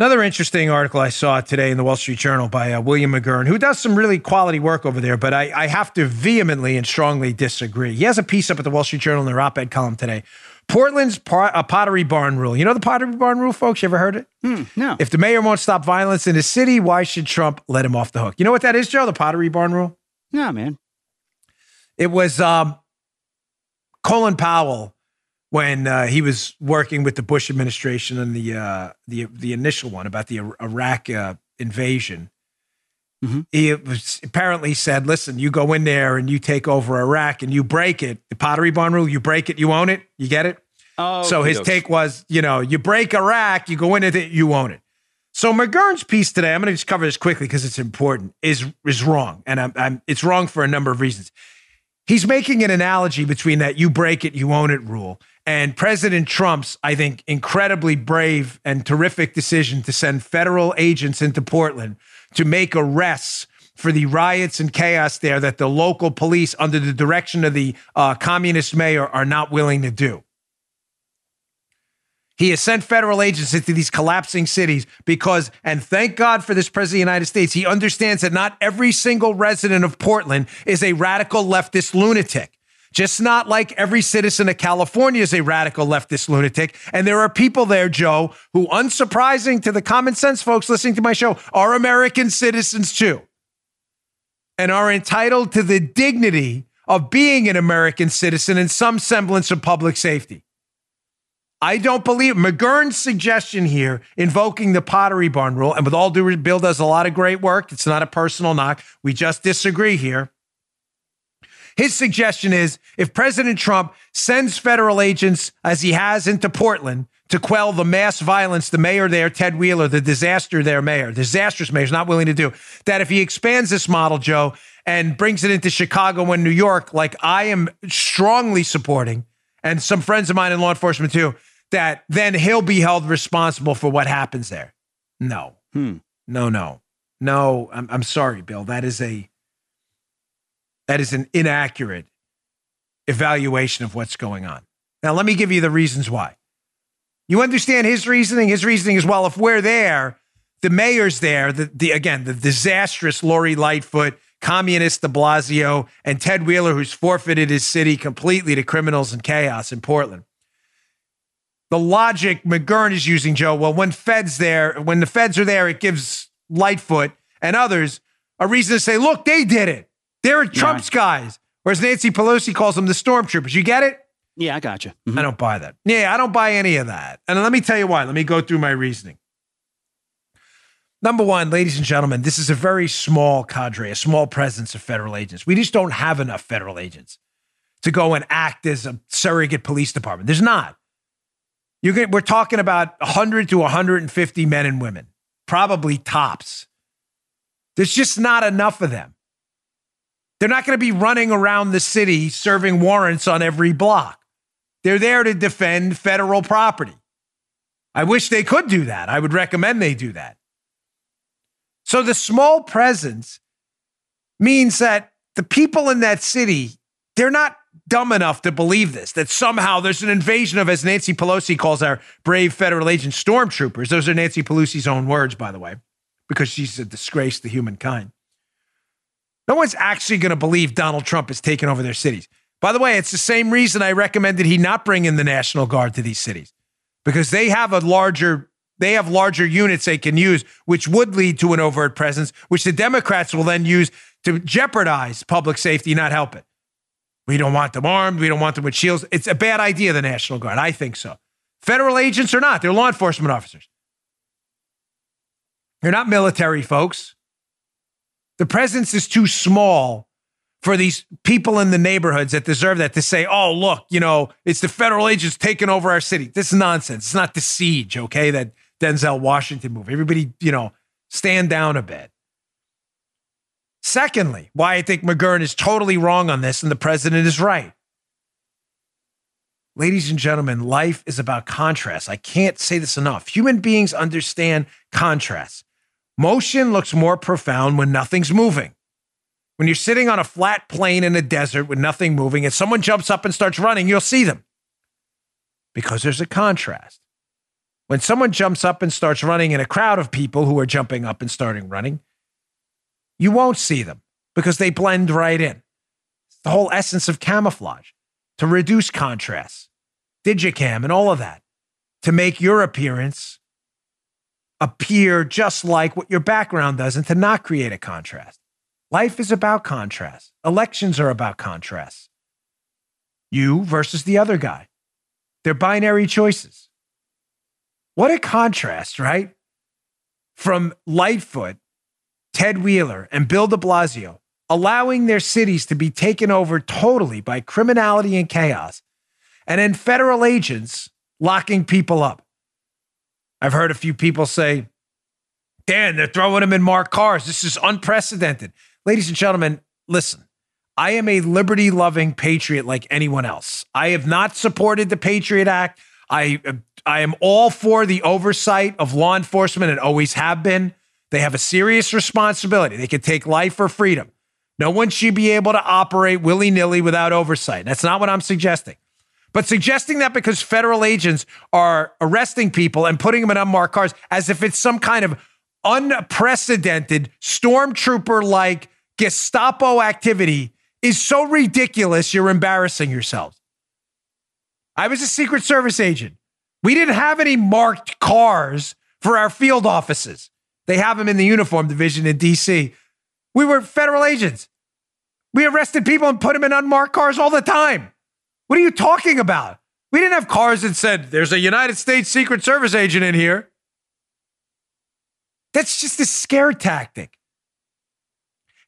Another interesting article I saw today in the Wall Street Journal by uh, William McGurn, who does some really quality work over there, but I, I, have to vehemently and strongly disagree. He has a piece up at the Wall Street Journal in their op ed column today. Portland's Pottery Barn rule. You know the Pottery Barn rule, folks? You ever heard it? Hmm, no. If the mayor won't stop violence in his city, why should Trump let him off the hook? You know what that is, Joe? The Pottery Barn rule? No, man. It was um, Colin Powell when uh, he was working with the Bush administration and the uh, the the initial one about the Iraq uh, invasion. Mm-hmm. He was apparently said, "Listen, you go in there and you take over Iraq and you break it. The Pottery Barn rule. You break it, you own it. You get it." Oh, so his take was, you know, you break Iraq, you go into it, you own it. So McGurn's piece today, I'm going to just cover this quickly because it's important, is is wrong, and I'm, I'm, it's wrong for a number of reasons. He's making an analogy between that "you break it, you own it" rule and President Trump's, I think, incredibly brave and terrific decision to send federal agents into Portland to make arrests for the riots and chaos there that the local police, under the direction of the uh, communist mayor, are not willing to do. He has sent federal agents into these collapsing cities because, and thank God for this president of the United States, he understands that not every single resident of Portland is a radical leftist lunatic. Just not like every citizen of California is a radical leftist lunatic. And there are people there, Joe, who, unsurprising to the common sense folks listening to my show, are American citizens too and are entitled to the dignity of being an American citizen and some semblance of public safety. I don't believe McGurn's suggestion here, invoking the Pottery Barn rule, and with all due Bill does a lot of great work. It's not a personal knock. We just disagree here. His suggestion is if President Trump sends federal agents, as he has into Portland, to quell the mass violence, the mayor there, Ted Wheeler, the disaster there, mayor, disastrous mayor, is not willing to do, that if he expands this model, Joe, and brings it into Chicago and New York, like I am strongly supporting, and some friends of mine in law enforcement too, that then he'll be held responsible for what happens there. No, Hmm. no, no, no. I'm, I'm sorry, Bill. That is a that is an inaccurate evaluation of what's going on. Now, let me give you the reasons why. You understand his reasoning? His reasoning is well, if we're there, the mayor's there, the, the again, the disastrous Lori Lightfoot, communist de Blasio, and Ted Wheeler, who's forfeited his city completely to criminals and chaos in Portland the logic McGurn is using, Joe. Well, when Fed's there, when the Feds are there, it gives Lightfoot and others a reason to say, look, they did it. They're Trump's guys. Whereas Nancy Pelosi calls them the stormtroopers. You get it? Yeah, I got you. Mm-hmm. I don't buy that. Yeah, I don't buy any of that. And let me tell you why. Let me go through my reasoning. Number one, ladies and gentlemen, this is a very small cadre, a small presence of federal agents. We just don't have enough federal agents to go and act as a surrogate police department. There's not. We're talking about 100 to 150 men and women, probably tops. There's just not enough of them. They're not going to be running around the city serving warrants on every block. They're there to defend federal property. I wish they could do that. I would recommend they do that. So the small presence means that the people in that city, they're not dumb enough to believe this that somehow there's an invasion of, as Nancy Pelosi calls our brave federal agents, stormtroopers. Those are Nancy Pelosi's own words, by the way, because she's a disgrace to humankind. No one's actually going to believe Donald Trump has taken over their cities. By the way, it's the same reason I recommended he not bring in the National Guard to these cities because they have a larger they have larger units they can use, which would lead to an overt presence, which the Democrats will then use to jeopardize public safety, not help it. We don't want them armed. We don't want them with shields. It's a bad idea, the National Guard. I think so. Federal agents are not, they're law enforcement officers. They're not military folks. The presence is too small for these people in the neighborhoods that deserve that to say, oh, look, you know, it's the federal agents taking over our city. This is nonsense. It's not the siege, okay? That Denzel Washington movie. Everybody, you know, stand down a bit. Secondly, why I think McGurn is totally wrong on this and the president is right. Ladies and gentlemen, life is about contrast. I can't say this enough. Human beings understand contrast. Motion looks more profound when nothing's moving. When you're sitting on a flat plain in a desert with nothing moving and someone jumps up and starts running, you'll see them because there's a contrast. When someone jumps up and starts running in a crowd of people who are jumping up and starting running, you won't see them because they blend right in. The whole essence of camouflage to reduce contrast, digicam, and all of that to make your appearance appear just like what your background does and to not create a contrast. Life is about contrast. Elections are about contrast. You versus the other guy. They're binary choices. What a contrast, right? From Lightfoot, Ted Wheeler, and Bill de Blasio allowing their cities to be taken over totally by criminality and chaos, and then federal agents locking people up. I've heard a few people say, Dan, they're throwing them in marked cars. This is unprecedented. Ladies and gentlemen, listen. I am a liberty loving patriot like anyone else. I have not supported the Patriot Act. I, I am all for the oversight of law enforcement and always have been. They have a serious responsibility. They could take life or freedom. No one should be able to operate willy nilly without oversight. That's not what I'm suggesting. But suggesting that because federal agents are arresting people and putting them in unmarked cars as if it's some kind of unprecedented stormtrooper like Gestapo activity is so ridiculous, you're embarrassing yourselves. I was a Secret Service agent. We didn't have any marked cars for our field offices. They have them in the uniform division in DC. We were federal agents. We arrested people and put them in unmarked cars all the time. What are you talking about? We didn't have cars that said, there's a United States Secret Service agent in here. That's just a scare tactic.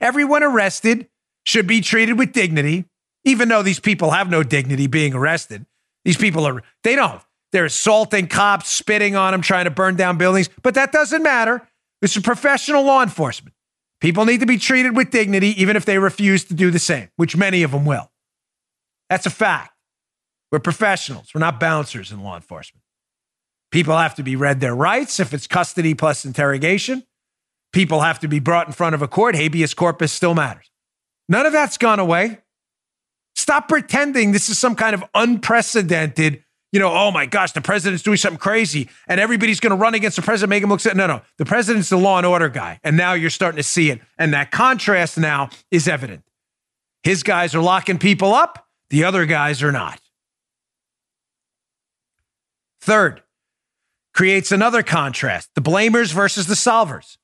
Everyone arrested should be treated with dignity, even though these people have no dignity being arrested. These people are, they don't. They're assaulting cops, spitting on them, trying to burn down buildings, but that doesn't matter. This is professional law enforcement. People need to be treated with dignity, even if they refuse to do the same, which many of them will. That's a fact. We're professionals, we're not bouncers in law enforcement. People have to be read their rights if it's custody plus interrogation. People have to be brought in front of a court. Habeas corpus still matters. None of that's gone away. Stop pretending this is some kind of unprecedented, you know, oh my gosh, the president's doing something crazy and everybody's going to run against the president, make him look. No, no. The president's the law and order guy. And now you're starting to see it. And that contrast now is evident. His guys are locking people up, the other guys are not. Third, creates another contrast the blamers versus the solvers.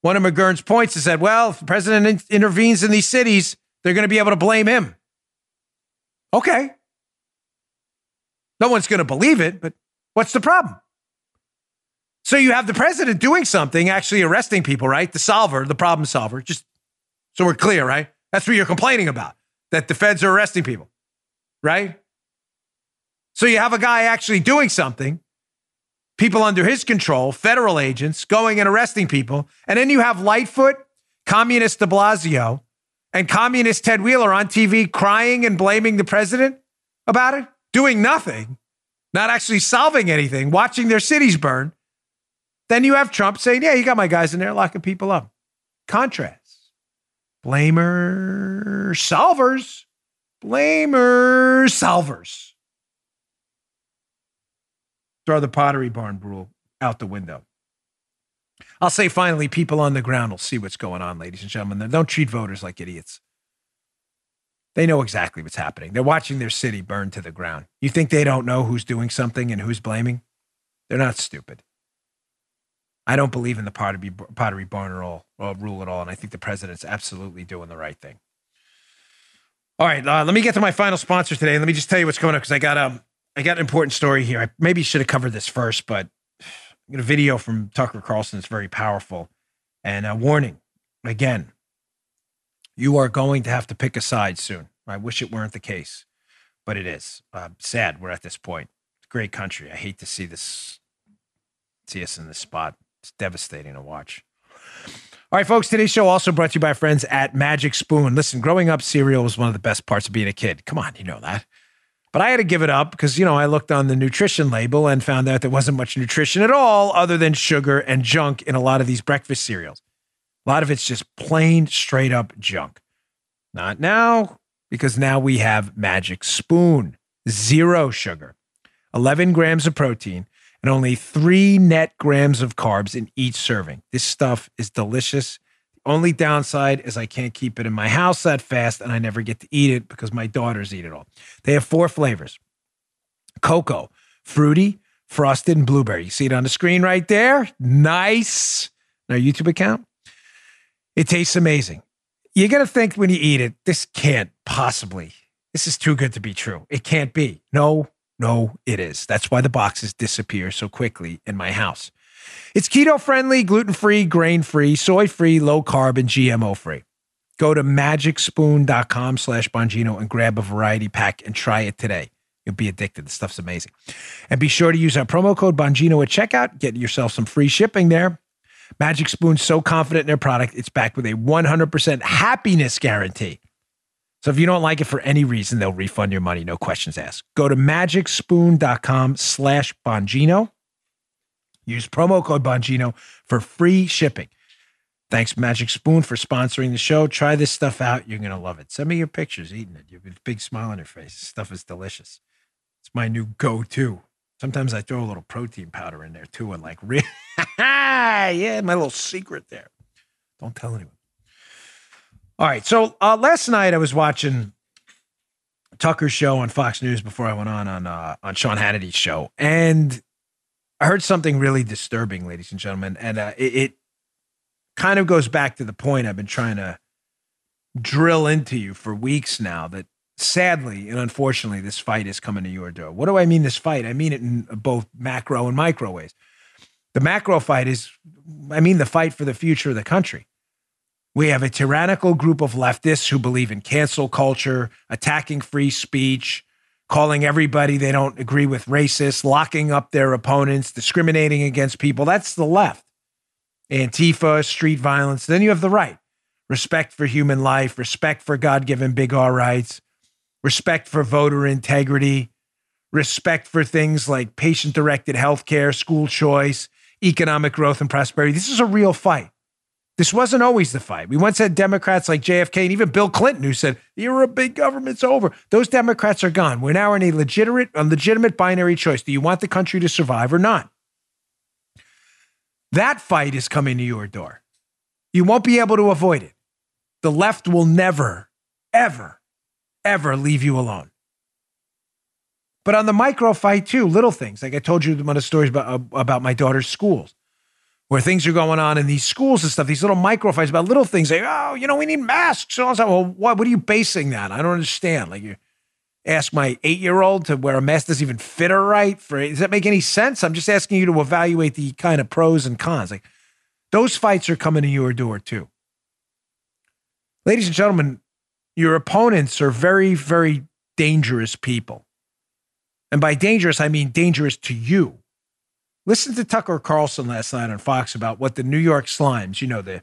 One of McGurn's points is that, well, if the president in- intervenes in these cities, they're going to be able to blame him. Okay. No one's going to believe it, but what's the problem? So you have the president doing something, actually arresting people, right? The solver, the problem solver. Just so we're clear, right? That's what you're complaining about, that the feds are arresting people, right? So you have a guy actually doing something people under his control, federal agents, going and arresting people. And then you have Lightfoot, communist de Blasio, and communist Ted Wheeler on TV crying and blaming the president about it, doing nothing, not actually solving anything, watching their cities burn. Then you have Trump saying, Yeah, you got my guys in there locking people up. Contrast. Blamer solvers. Blamer solvers throw the pottery barn rule out the window. I'll say finally, people on the ground will see what's going on, ladies and gentlemen. Don't treat voters like idiots. They know exactly what's happening. They're watching their city burn to the ground. You think they don't know who's doing something and who's blaming? They're not stupid. I don't believe in the pottery, pottery barn rule, rule at all. And I think the president's absolutely doing the right thing. All right, uh, let me get to my final sponsor today. Let me just tell you what's going on because I got um, I got an important story here. I maybe should have covered this first, but I got a video from Tucker Carlson that's very powerful. And a warning again, you are going to have to pick a side soon. I wish it weren't the case, but it is. Uh, sad we're at this point. Great country. I hate to see this, see us in this spot. It's devastating to watch. All right, folks, today's show also brought to you by friends at Magic Spoon. Listen, growing up, cereal was one of the best parts of being a kid. Come on, you know that. But I had to give it up because, you know, I looked on the nutrition label and found out there wasn't much nutrition at all other than sugar and junk in a lot of these breakfast cereals. A lot of it's just plain, straight up junk. Not now, because now we have Magic Spoon, zero sugar, 11 grams of protein, and only three net grams of carbs in each serving. This stuff is delicious only downside is I can't keep it in my house that fast and I never get to eat it because my daughters eat it all. They have four flavors cocoa, fruity, frosted, and blueberry. You see it on the screen right there? Nice. our YouTube account. It tastes amazing. You're going to think when you eat it, this can't possibly, this is too good to be true. It can't be. No, no, it is. That's why the boxes disappear so quickly in my house. It's keto friendly, gluten free, grain free, soy free, low carb, and GMO free. Go to magicspoon.com slash Bongino and grab a variety pack and try it today. You'll be addicted. The stuff's amazing. And be sure to use our promo code Bongino at checkout. Get yourself some free shipping there. Magic Spoon's so confident in their product, it's backed with a 100% happiness guarantee. So if you don't like it for any reason, they'll refund your money, no questions asked. Go to magicspoon.com slash Bongino Use promo code Bongino for free shipping. Thanks, Magic Spoon, for sponsoring the show. Try this stuff out. You're going to love it. Send me your pictures eating it. You have a big smile on your face. This stuff is delicious. It's my new go-to. Sometimes I throw a little protein powder in there too, and like, <laughs> re- yeah, my little secret there. Don't tell anyone. All right. So uh, last night I was watching Tucker's show on Fox News before I went on on uh, on Sean Hannity's show, and I heard something really disturbing, ladies and gentlemen, and uh, it, it kind of goes back to the point I've been trying to drill into you for weeks now. That sadly and unfortunately, this fight is coming to your door. What do I mean? This fight? I mean it in both macro and micro ways. The macro fight is, I mean, the fight for the future of the country. We have a tyrannical group of leftists who believe in cancel culture, attacking free speech, calling everybody they don't agree with racist, locking up their opponents, discriminating against people. That's the left. Antifa, street violence. Then you have the right respect for human life, respect for God given big R rights, respect for voter integrity, respect for things like patient directed healthcare, school choice, economic growth and prosperity. This is a real fight. This wasn't always the fight. We once had Democrats like JFK and even Bill Clinton who said, the era of big government's over. Those Democrats are gone. We're now in a legitimate, a legitimate binary choice. Do you want the country to survive or not? That fight is coming to your door. You won't be able to avoid it. The left will never, ever, ever leave you alone. But on the micro fight too, little things like I told you one of the stories about uh, about my daughter's schools, where things are going on in these schools and stuff. These little micro fights about little things like, oh, you know, we need masks. I was like, well, what? What are you basing that? I don't understand. Like you ask my eight year old to wear a mask doesn't even fit her right. For does that make any sense? I'm just asking you to evaluate the kind of pros and cons. Like those fights are coming to your door too. Ladies and gentlemen, your opponents are very, very dangerous people. And by dangerous, I mean dangerous to you. Listen to Tucker Carlson last night on Fox about what the New York Slimes, you know, the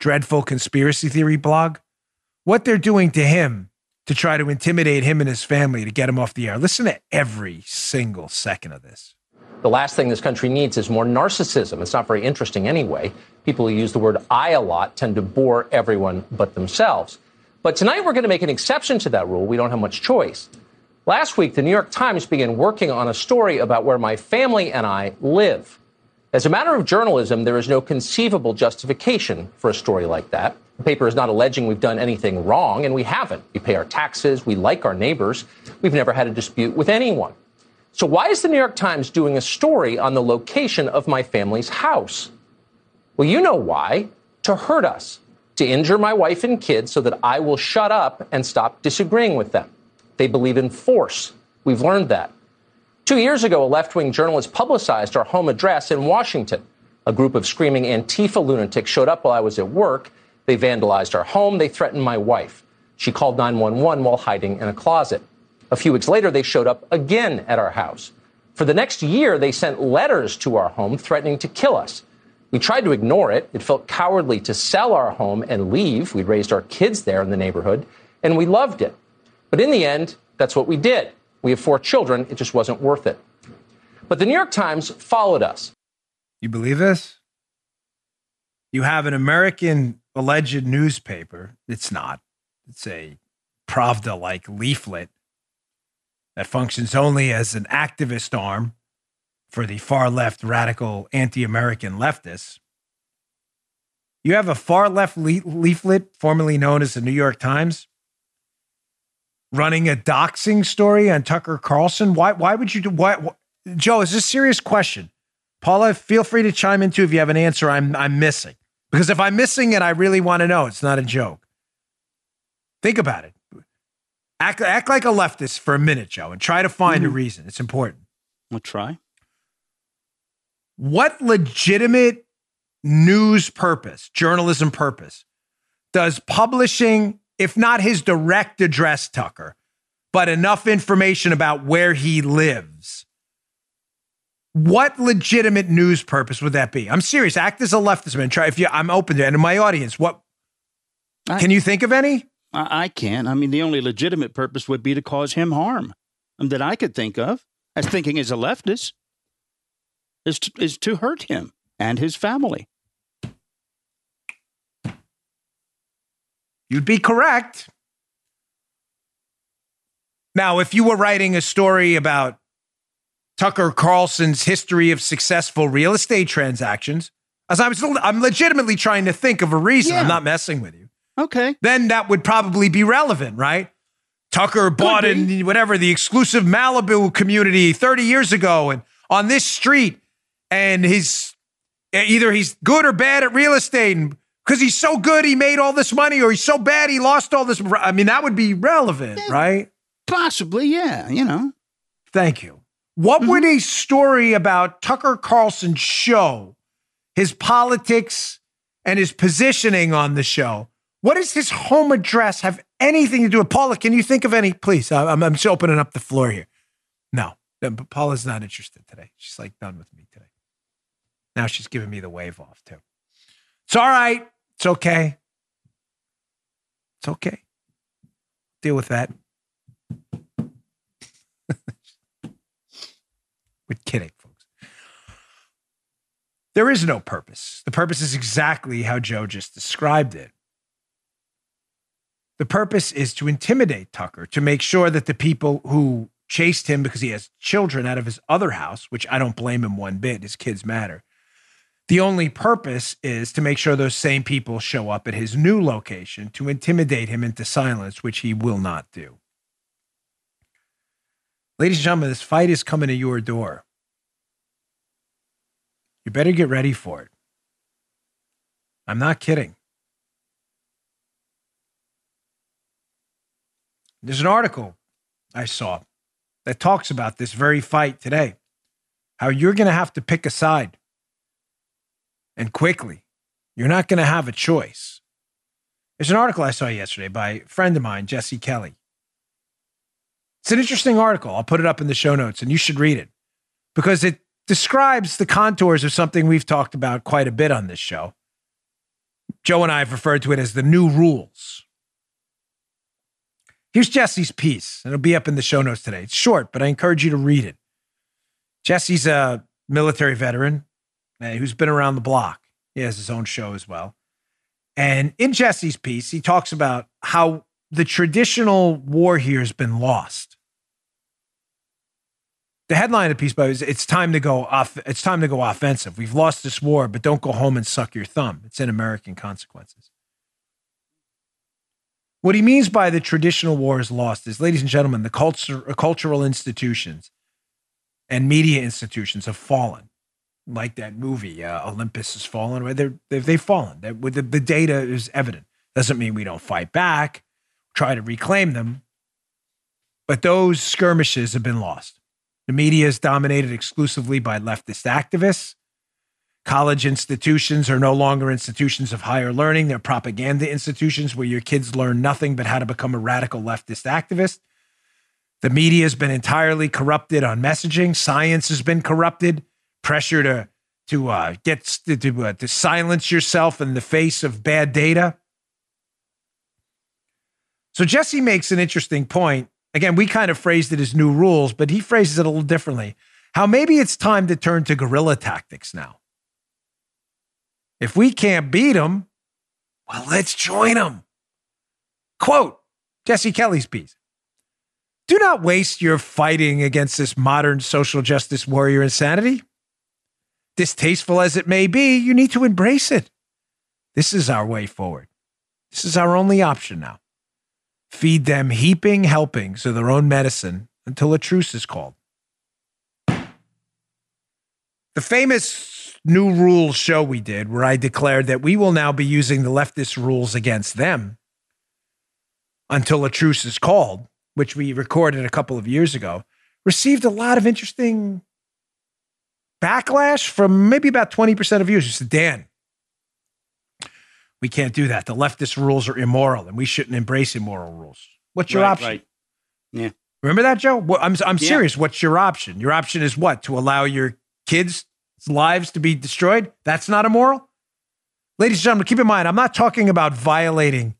dreadful conspiracy theory blog, what they're doing to him to try to intimidate him and his family to get him off the air. Listen to every single second of this. The last thing this country needs is more narcissism. It's not very interesting anyway. People who use the word I a lot tend to bore everyone but themselves. But tonight we're going to make an exception to that rule. We don't have much choice. Last week, the New York Times began working on a story about where my family and I live. As a matter of journalism, there is no conceivable justification for a story like that. The paper is not alleging we've done anything wrong, and we haven't. We pay our taxes, we like our neighbors, we've never had a dispute with anyone. So, why is the New York Times doing a story on the location of my family's house? Well, you know why to hurt us, to injure my wife and kids so that I will shut up and stop disagreeing with them. They believe in force. We've learned that. Two years ago, a left wing journalist publicized our home address in Washington. A group of screaming Antifa lunatics showed up while I was at work. They vandalized our home. They threatened my wife. She called 911 while hiding in a closet. A few weeks later, they showed up again at our house. For the next year, they sent letters to our home threatening to kill us. We tried to ignore it. It felt cowardly to sell our home and leave. We'd raised our kids there in the neighborhood, and we loved it. But in the end, that's what we did. We have four children. It just wasn't worth it. But the New York Times followed us. You believe this? You have an American alleged newspaper. It's not. It's a Pravda like leaflet that functions only as an activist arm for the far left radical anti American leftists. You have a far left le- leaflet, formerly known as the New York Times, running a doxing story on Tucker Carlson? Why? Why would you do? Why, why, Joe? Is this a serious question? Paula, feel free to chime in too if you have an answer. I'm I'm missing because if I'm missing it, I really want to know. It's not a joke. Think about it. Act act like a leftist for a minute, Joe, and try to find mm-hmm. a reason. It's important. We'll try. What legitimate news purpose, journalism purpose, does publishing if not his direct address, Tucker, but enough information about where he lives. What legitimate news purpose would that be? I'm serious. Act as a leftist man. Try if you. I'm open to it. And my audience, what I, can you think of any? I, I can't. I mean, the only legitimate purpose would be to cause him harm um, that I could think of as thinking as a leftist is to, is to hurt him and his family. You'd be correct. Now, if you were writing a story about Tucker Carlson's history of successful real estate transactions, as I was, I'm legitimately trying to think of a reason. Yeah. I'm not messing with you. Okay. Then that would probably be relevant, right? Tucker bought be. in whatever the exclusive Malibu community 30 years ago and on this street, and he's either he's good or bad at real estate, and because he's so good he made all this money, or he's so bad he lost all this. I mean, that would be relevant, right? Possibly, yeah. You know. Thank you. What would mm-hmm. a story about Tucker Carlson show his politics and his positioning on the show? What does his home address have anything to do with Paula? Can you think of any? Please, I'm, I'm just opening up the floor here. No, no, but Paula's not interested today. She's like done with me today. Now she's giving me the wave off too. It's all right. It's okay. It's okay. Deal with that. <laughs> We're kidding, folks. There is no purpose. The purpose is exactly how Joe just described it. The purpose is to intimidate Tucker, to make sure that the people who chased him because he has children out of his other house, which I don't blame him one bit, his kids matter. The only purpose is to make sure those same people show up at his new location to intimidate him into silence, which he will not do. Ladies and gentlemen, this fight is coming to your door. You better get ready for it. I'm not kidding. There's an article I saw that talks about this very fight today. How you're going to have to pick a side and quickly. You're not going to have a choice. There's an article I saw yesterday by a friend of mine, Jesse Kelly. It's an interesting article. I'll put it up in the show notes and you should read it because it describes the contours of something we've talked about quite a bit on this show. Joe and I have referred to it as the new rules. Here's Jesse's piece, it'll be up in the show notes today. It's short, but I encourage you to read it. Jesse's a military veteran Uh, who's been around the block. He has his own show as well. And in Jesse's piece, he talks about how the traditional war here has been lost. The headline of the piece, by is it's time to go off. It's time to go offensive. We've lost this war, but don't go home and suck your thumb. It's in American consequences. What he means by the traditional war is lost is, ladies and gentlemen, the culture, cultural institutions and media institutions have fallen. Like that movie, uh, Olympus has fallen. Right? They're, they've, they've fallen. The, the data is evident. Doesn't mean we don't fight back, try to reclaim them, but those skirmishes have been lost. The media is dominated exclusively by leftist activists. College institutions are no longer institutions of higher learning. They're propaganda institutions where your kids learn nothing but how to become a radical leftist activist. The media has been entirely corrupted on messaging. Science has been corrupted. Pressure to to uh, get to to, uh, to silence yourself in the face of bad data. So Jesse makes an interesting point. Again, we kind of phrased it as new rules, but he phrases it a little differently. How maybe it's time to turn to guerrilla tactics now. If we can't beat them, well, let's join them. Quote Jesse Kelly's piece. Do not waste your fighting against this modern social justice warrior insanity. Distasteful as it may be, you need to embrace it. This is our way forward. This is our only option now. Feed them heaping helpings of their own medicine until a truce is called. The famous new rules show we did, where I declared that we will now be using the leftist rules against them until a truce is called, which we recorded a couple of years ago, received a lot of interesting backlash from maybe about 20% of said, Dan, we can't do that. The leftist rules are immoral and we shouldn't embrace immoral rules. What's your Right, option? right. Yeah. Remember that, Joe? What, I'm, I'm Yeah. serious. What's your option? Your option is what? To allow your kids' lives to be destroyed? That's not immoral? Ladies and gentlemen, keep in mind, I'm not talking about violating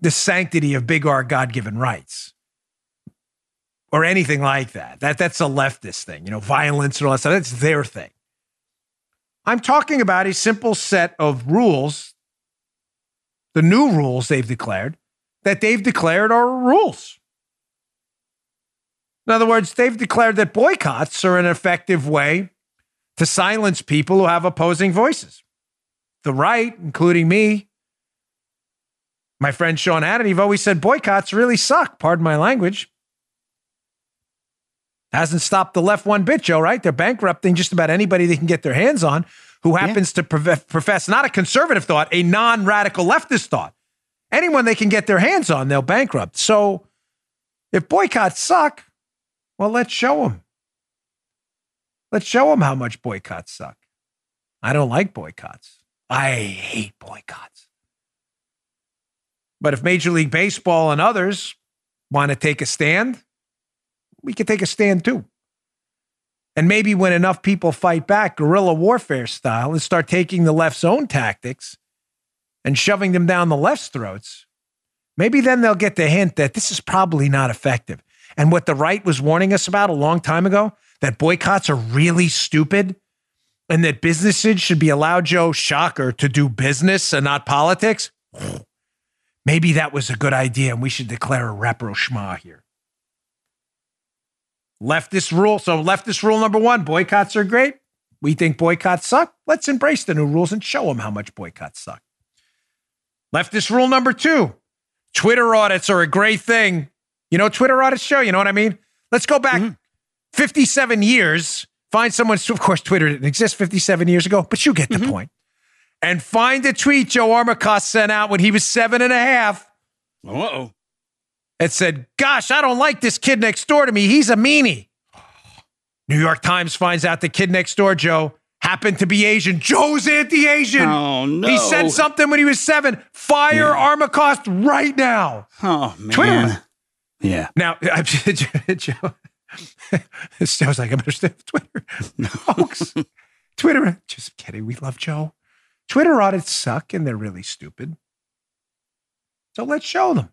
the sanctity of big R God given rights or anything like that. That That's a leftist thing, you know, violence and all that stuff. That's their thing. I'm talking about a simple set of rules, the new rules they've declared, that they've declared are rules. In other words, they've declared that boycotts are an effective way to silence people who have opposing voices. The right, including me, my friend Sean Hannity, have always said boycotts really suck. Pardon my language. Hasn't stopped the left one bit, Joe, right? They're bankrupting just about anybody they can get their hands on who happens yeah. to profess not a conservative thought, a non radical leftist thought. Anyone they can get their hands on, they'll bankrupt. So if boycotts suck, well, let's show them. Let's show them how much boycotts suck. I don't like boycotts. I hate boycotts. But if Major League Baseball and others want to take a stand, we can take a stand too. And maybe when enough people fight back, guerrilla warfare style, and start taking the left's own tactics and shoving them down the left's throats, maybe then they'll get the hint that this is probably not effective. And what the right was warning us about a long time ago, that boycotts are really stupid and that businesses should be allowed, Joe Shocker, to do business and not politics. <sighs> Maybe that was a good idea and we should declare a rapprochement here. Leftist rule. So, leftist rule number one boycotts are great. We think boycotts suck. Let's embrace the new rules and show them how much boycotts suck. Leftist rule number two Twitter audits are a great thing. You know, Twitter audits show, you know what I mean? Let's go back mm-hmm. 57 years, find someone, of course, Twitter didn't exist 57 years ago, but you get the mm-hmm. point. And find a tweet Joe Armacost sent out when he was seven and a half. Uh oh it said, Gosh, I don't like this kid next door to me. He's a meanie. New York Times finds out the kid next door, Joe, happened to be Asian. Joe's anti Asian. Oh, no. He said something when he was seven. Fire yeah. Armacost right now. Oh, man. Twitter. Yeah. Now, <laughs> Joe, Joe's like, I better stay with Twitter. <laughs> No. Folks, Twitter, just kidding. We love Joe. Twitter audits suck and they're really stupid. So let's show them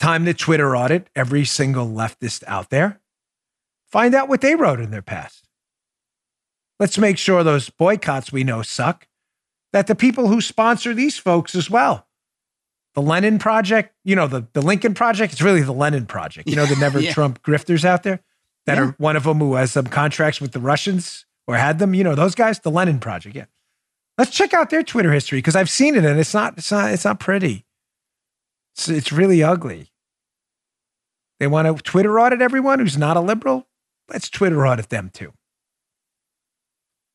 time to Twitter audit every single leftist out there. Find out what they wrote in their past. Let's make sure those boycotts we know suck, that the people who sponsor these folks as well. The Lenin Project, you know, the, the Lincoln Project, it's really the Lenin Project. You know, the <laughs> never yeah. Trump grifters out there that yeah. are one of them who has some contracts with the Russians or had them, you know, those guys, the Lenin Project. Yeah. Let's check out their Twitter history because I've seen it and it's not, it's not, it's not pretty. It's, it's really ugly. They want to Twitter audit everyone who's not a liberal? Let's Twitter audit them too.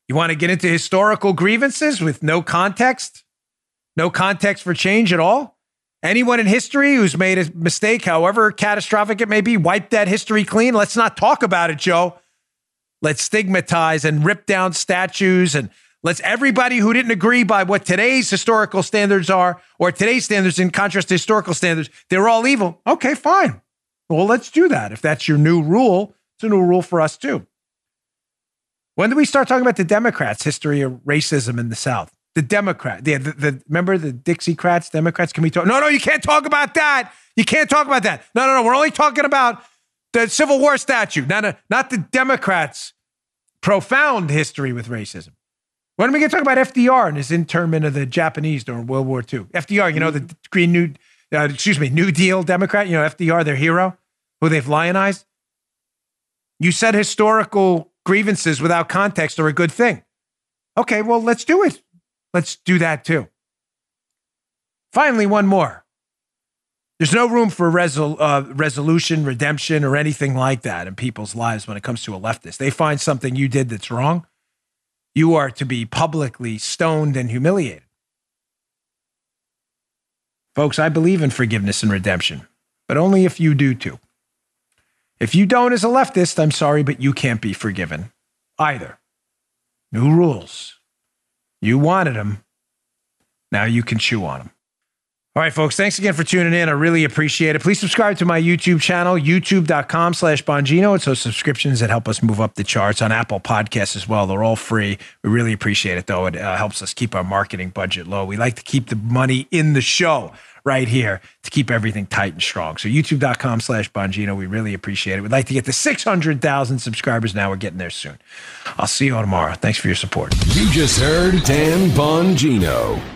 You want to get into historical grievances with no context? No context for change at all? Anyone in history who's made a mistake, however catastrophic it may be, wipe that history clean? Let's not talk about it, Joe. Let's stigmatize and rip down statues and let's everybody who didn't agree by what today's historical standards are or today's standards in contrast to historical standards, they're all evil. Okay, fine. Well, let's do that. If that's your new rule, it's a new rule for us too. When do we start talking about the Democrats' history of racism in the South? The Democrat, the, the, the remember the Dixiecrats, Democrats? Can we talk? No, no, you can't talk about that. You can't talk about that. No, no, no. We're only talking about the Civil War statute, not, not the Democrats' profound history with racism. When are we going to talk about FDR and his internment of the Japanese during World War II? FDR, you know, the mm-hmm. Green New uh, excuse me, New Deal Democrat, you know, FDR, their hero, who they've lionized. You said historical grievances without context are a good thing. Okay, well, let's do it. Let's do that too. Finally, one more. There's no room for resol- uh, resolution, redemption, or anything like that in people's lives when it comes to a leftist. They find something you did that's wrong, you are to be publicly stoned and humiliated. Folks, I believe in forgiveness and redemption, but only if you do too. If you don't as a leftist, I'm sorry, but you can't be forgiven either. New rules. You wanted them. Now you can chew on them. All right, folks, thanks again for tuning in. I really appreciate it. Please subscribe to my YouTube channel, youtube.com slash Bongino. It's those subscriptions that help us move up the charts on Apple Podcasts as well. They're all free. We really appreciate it, though. It uh, helps us keep our marketing budget low. We like to keep the money in the show right here to keep everything tight and strong. So youtube.com slash Bongino. We really appreciate it. We'd like to get to 600,000 subscribers now. We're getting there soon. I'll see you all tomorrow. Thanks for your support. You just heard Dan Bongino.